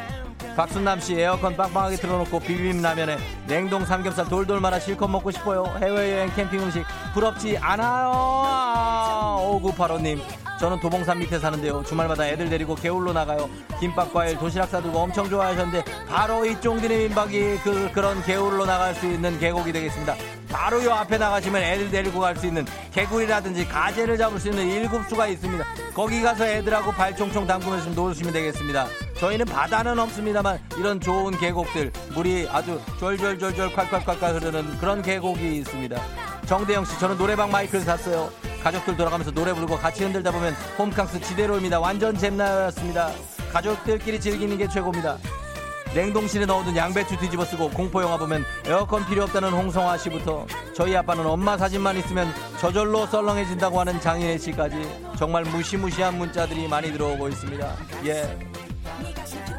박순남 씨 에어컨 빵빵하게 틀어놓고 비빔라면에 냉동 삼겹살 돌돌 말아 실컷 먹고 싶어요. 해외여행 캠핑 음식 부럽지 않아요. 5985님 저는 도봉산 밑에 사는데요. 주말마다 애들 데리고 개울로 나가요. 김밥 과일 도시락 싸두고 엄청 좋아하셨는데 바로 이 쫑디네 민박이 그 그런 개울로 나갈 수 있는 계곡이 되겠습니다. 바로 요 앞에 나가시면 애들 데리고 갈 수 있는 개구리라든지 가재를 잡을 수 있는 일급수가 있습니다. 거기 가서 애들하고 발총총 담그면서 놀시면 되겠습니다. 저희는 바다는 없습니다만 이런 좋은 계곡들 물이 아주 졸졸졸졸 콸콸콸콸 흐르는 그런 계곡이 있습니다. 정대영 씨 저는 노래방 마이크를 샀어요. 가족들 돌아가면서 노래 부르고 같이 흔들다 보면 홈캉스 지대로입니다. 완전 잼나였습니다. 가족들끼리 즐기는 게 최고입니다. 냉동실에 넣어둔 양배추 뒤집어 쓰고 공포 영화 보면 에어컨 필요 없다는 홍성화 씨부터 저희 아빠는 엄마 사진만 있으면 저절로 썰렁해진다고 하는 장인혜 씨까지 정말 무시무시한 문자들이 많이 들어오고 있습니다. 예.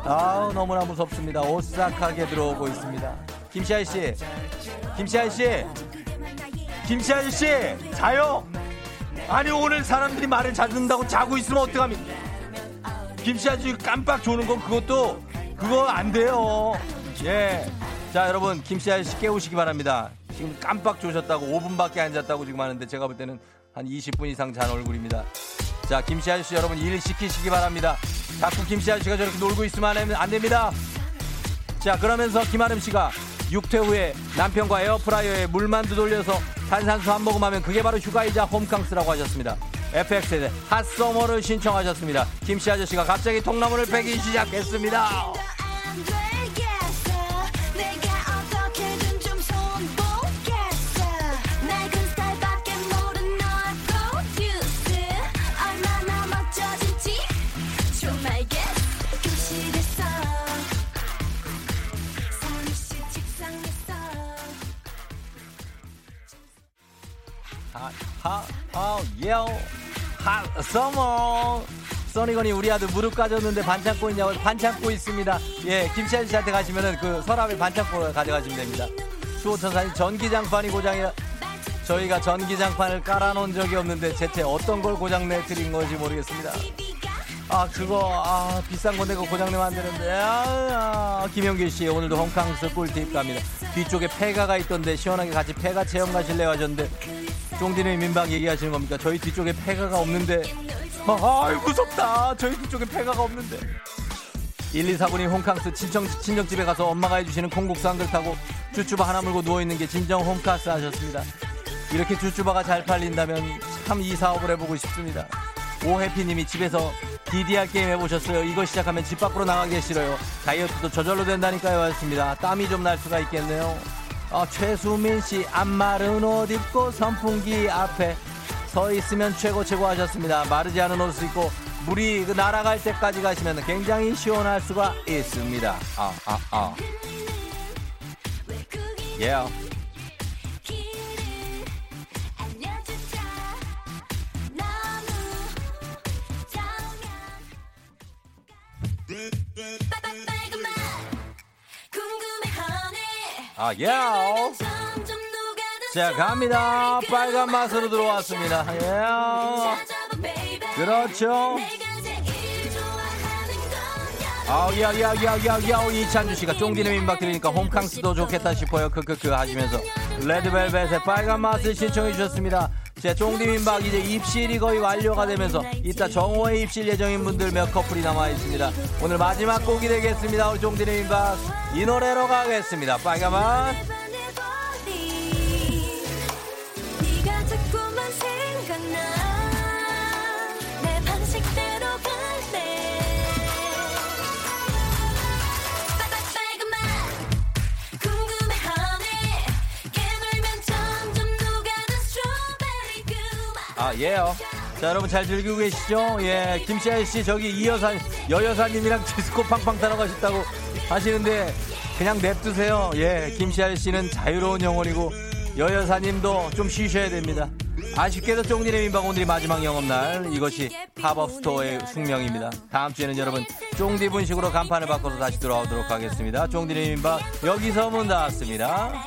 아우 너무나 무섭습니다. 오싹하게 들어오고 있습니다. 김시아 씨, 김시아 씨, 김시아 씨, 자요. 아니 오늘 사람들이 말을 잘 듣는다고 자고 있으면 어떡합니까? 김시아 씨 깜빡 조는 건 그것도 그거 안 돼요. 예. 자 여러분 김시아 씨 깨우시기 바랍니다. 지금 깜빡 조셨다고 5분밖에 안 잤다고 지금 하는데 제가 볼 때는 한 20분 이상 잔 얼굴입니다. 자 김시아 씨 여러분 일 시키시기 바랍니다. 자꾸 김시아 씨가 저렇게 놀고 있으면 안- 안 됩니다. 자 그러면서 김아름 씨가 육퇴 후에 남편과 에어프라이어에 물만두 돌려서 탄산수 한 모금 하면 그게 바로 휴가이자 홈캉스라고 하셨습니다. FX의 핫서머를 신청하셨습니다. 김씨 아저씨가 갑자기 통나무를 패기 시작했습니다. 하, 하, 하, 예요. 하, 서머. 써니건이 우리 아들 무릎 까졌는데 반창고 있냐고 반창고 있습니다. 예, 김치 아저씨 한테 가시면은 그 서랍에 반창고 가져가시면 됩니다. 수호천사님 전기장판이 고장이라 저희가 전기장판을 깔아놓은 적이 없는데 대체 어떤 걸 고장 내 드린 건지 모르겠습니다. 아 그거 아 비싼 건데 그거 고장 내면 안 되는데 아, 아, 김영길 씨 오늘도 홈캉스 꿀팁 갑니다. 뒤쪽에 폐가가 있던데 시원하게 같이 폐가 체험 가실래요 하셨는데 쫑디는 민박 얘기하시는 겁니까? 저희 뒤쪽에 폐가가 없는데 아 무섭다 저희 뒤쪽에 폐가가 없는데 1249님 홈캉스 친정, 친정집에 가서 엄마가 해주시는 콩국수 한 그릇 하고 쭈쭈바 하나 물고 누워있는 게 진정 홈캉스 하셨습니다. 이렇게 쭈쭈바가 잘 팔린다면 참 이 사업을 해보고 싶습니다. 오해피님이 집에서 DDR 게임 해보셨어요. 이거 시작하면 집 밖으로 나가기 싫어요. 다이어트도 저절로 된다니까요. 하셨습니다. 땀이 좀 날 수가 있겠네요. 아, 최수민 씨, 안 마른 옷 입고 선풍기 앞에 서 있으면 최고 최고 하셨습니다. 마르지 않은 옷을 입고 물이 그 날아갈 때까지 가시면 굉장히 시원할 수가 있습니다. 아, 아, 아. 예. Yeah. 아, 예. 자, 갑니다. 빨간 맛으로 들어왔습니다. 예. 그렇죠. 아우, 야, 야, 야, 야, 야, 이찬주 씨가 쫑디는 민박 들으니까 홈캉스도 좋겠다 싶어요. 크크크 하시면서 레드벨벳의 빨간 맛을 신청해 주셨습니다. 제 쫑디 민박 이제 입실이 거의 완료가 되면서 이따 정오에 입실 예정인 분들 몇 커플이 남아 있습니다. 오늘 마지막 곡이 되겠습니다. 우리 쫑디는 민박 이 노래로 가겠습니다. 빨간 맛. 아, 예요. 자, 여러분 잘 즐기고 계시죠? 예, 김시아 씨, 저기 이 여사, 여여사님이랑 <laughs> 디스코 팡팡 타러 가셨다고 하시는데, 그냥 냅두세요. 예, 김시아 씨는 자유로운 영혼이고, 여여사님도 좀 쉬셔야 됩니다. 아쉽게도 쫑디네 민박 오늘이 마지막 영업날. 이것이 팝업 스토어의 숙명입니다. 다음 주에는 여러분, 쫑디 분식으로 간판을 바꿔서 다시 돌아오도록 하겠습니다. 쫑디네 민박, 여기서 문 닫았습니다.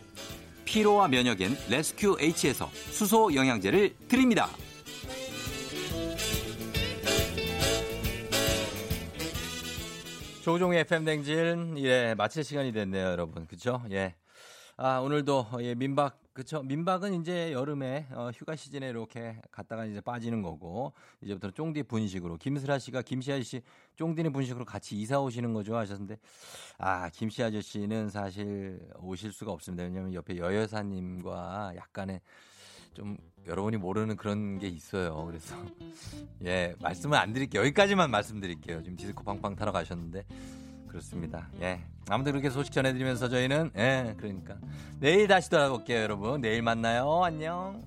피로와 면역엔 레스큐 H에서 수소 영양제를 드립니다. 조우종의 FM 댕진 예 마칠 시간이 됐네요, 여러분. 그렇죠? 예. 아, 오늘도 예, 민박 그쵸. 민박은 이제 여름에 어, 휴가 시즌에 이렇게 갔다가 이제 빠지는 거고 이제부터는 쫑디 분식으로. 김슬아 씨가 김씨 아저씨 쫑디네 분식으로 같이 이사 오시는 거죠 하셨는데 아 김씨 아저씨는 사실 오실 수가 없습니다. 왜냐하면 옆에 여여사님과 약간의 좀 여러분이 모르는 그런 게 있어요. 그래서 <laughs> 예 말씀을 안 드릴게요. 여기까지만 말씀드릴게요. 지금 디스코 팡팡 타러 가셨는데 그렇습니다. 예. 아무튼 그렇게 소식 전해드리면서 저희는, 예, 그러니까. 내일 다시 돌아올게요, 여러분. 내일 만나요. 안녕.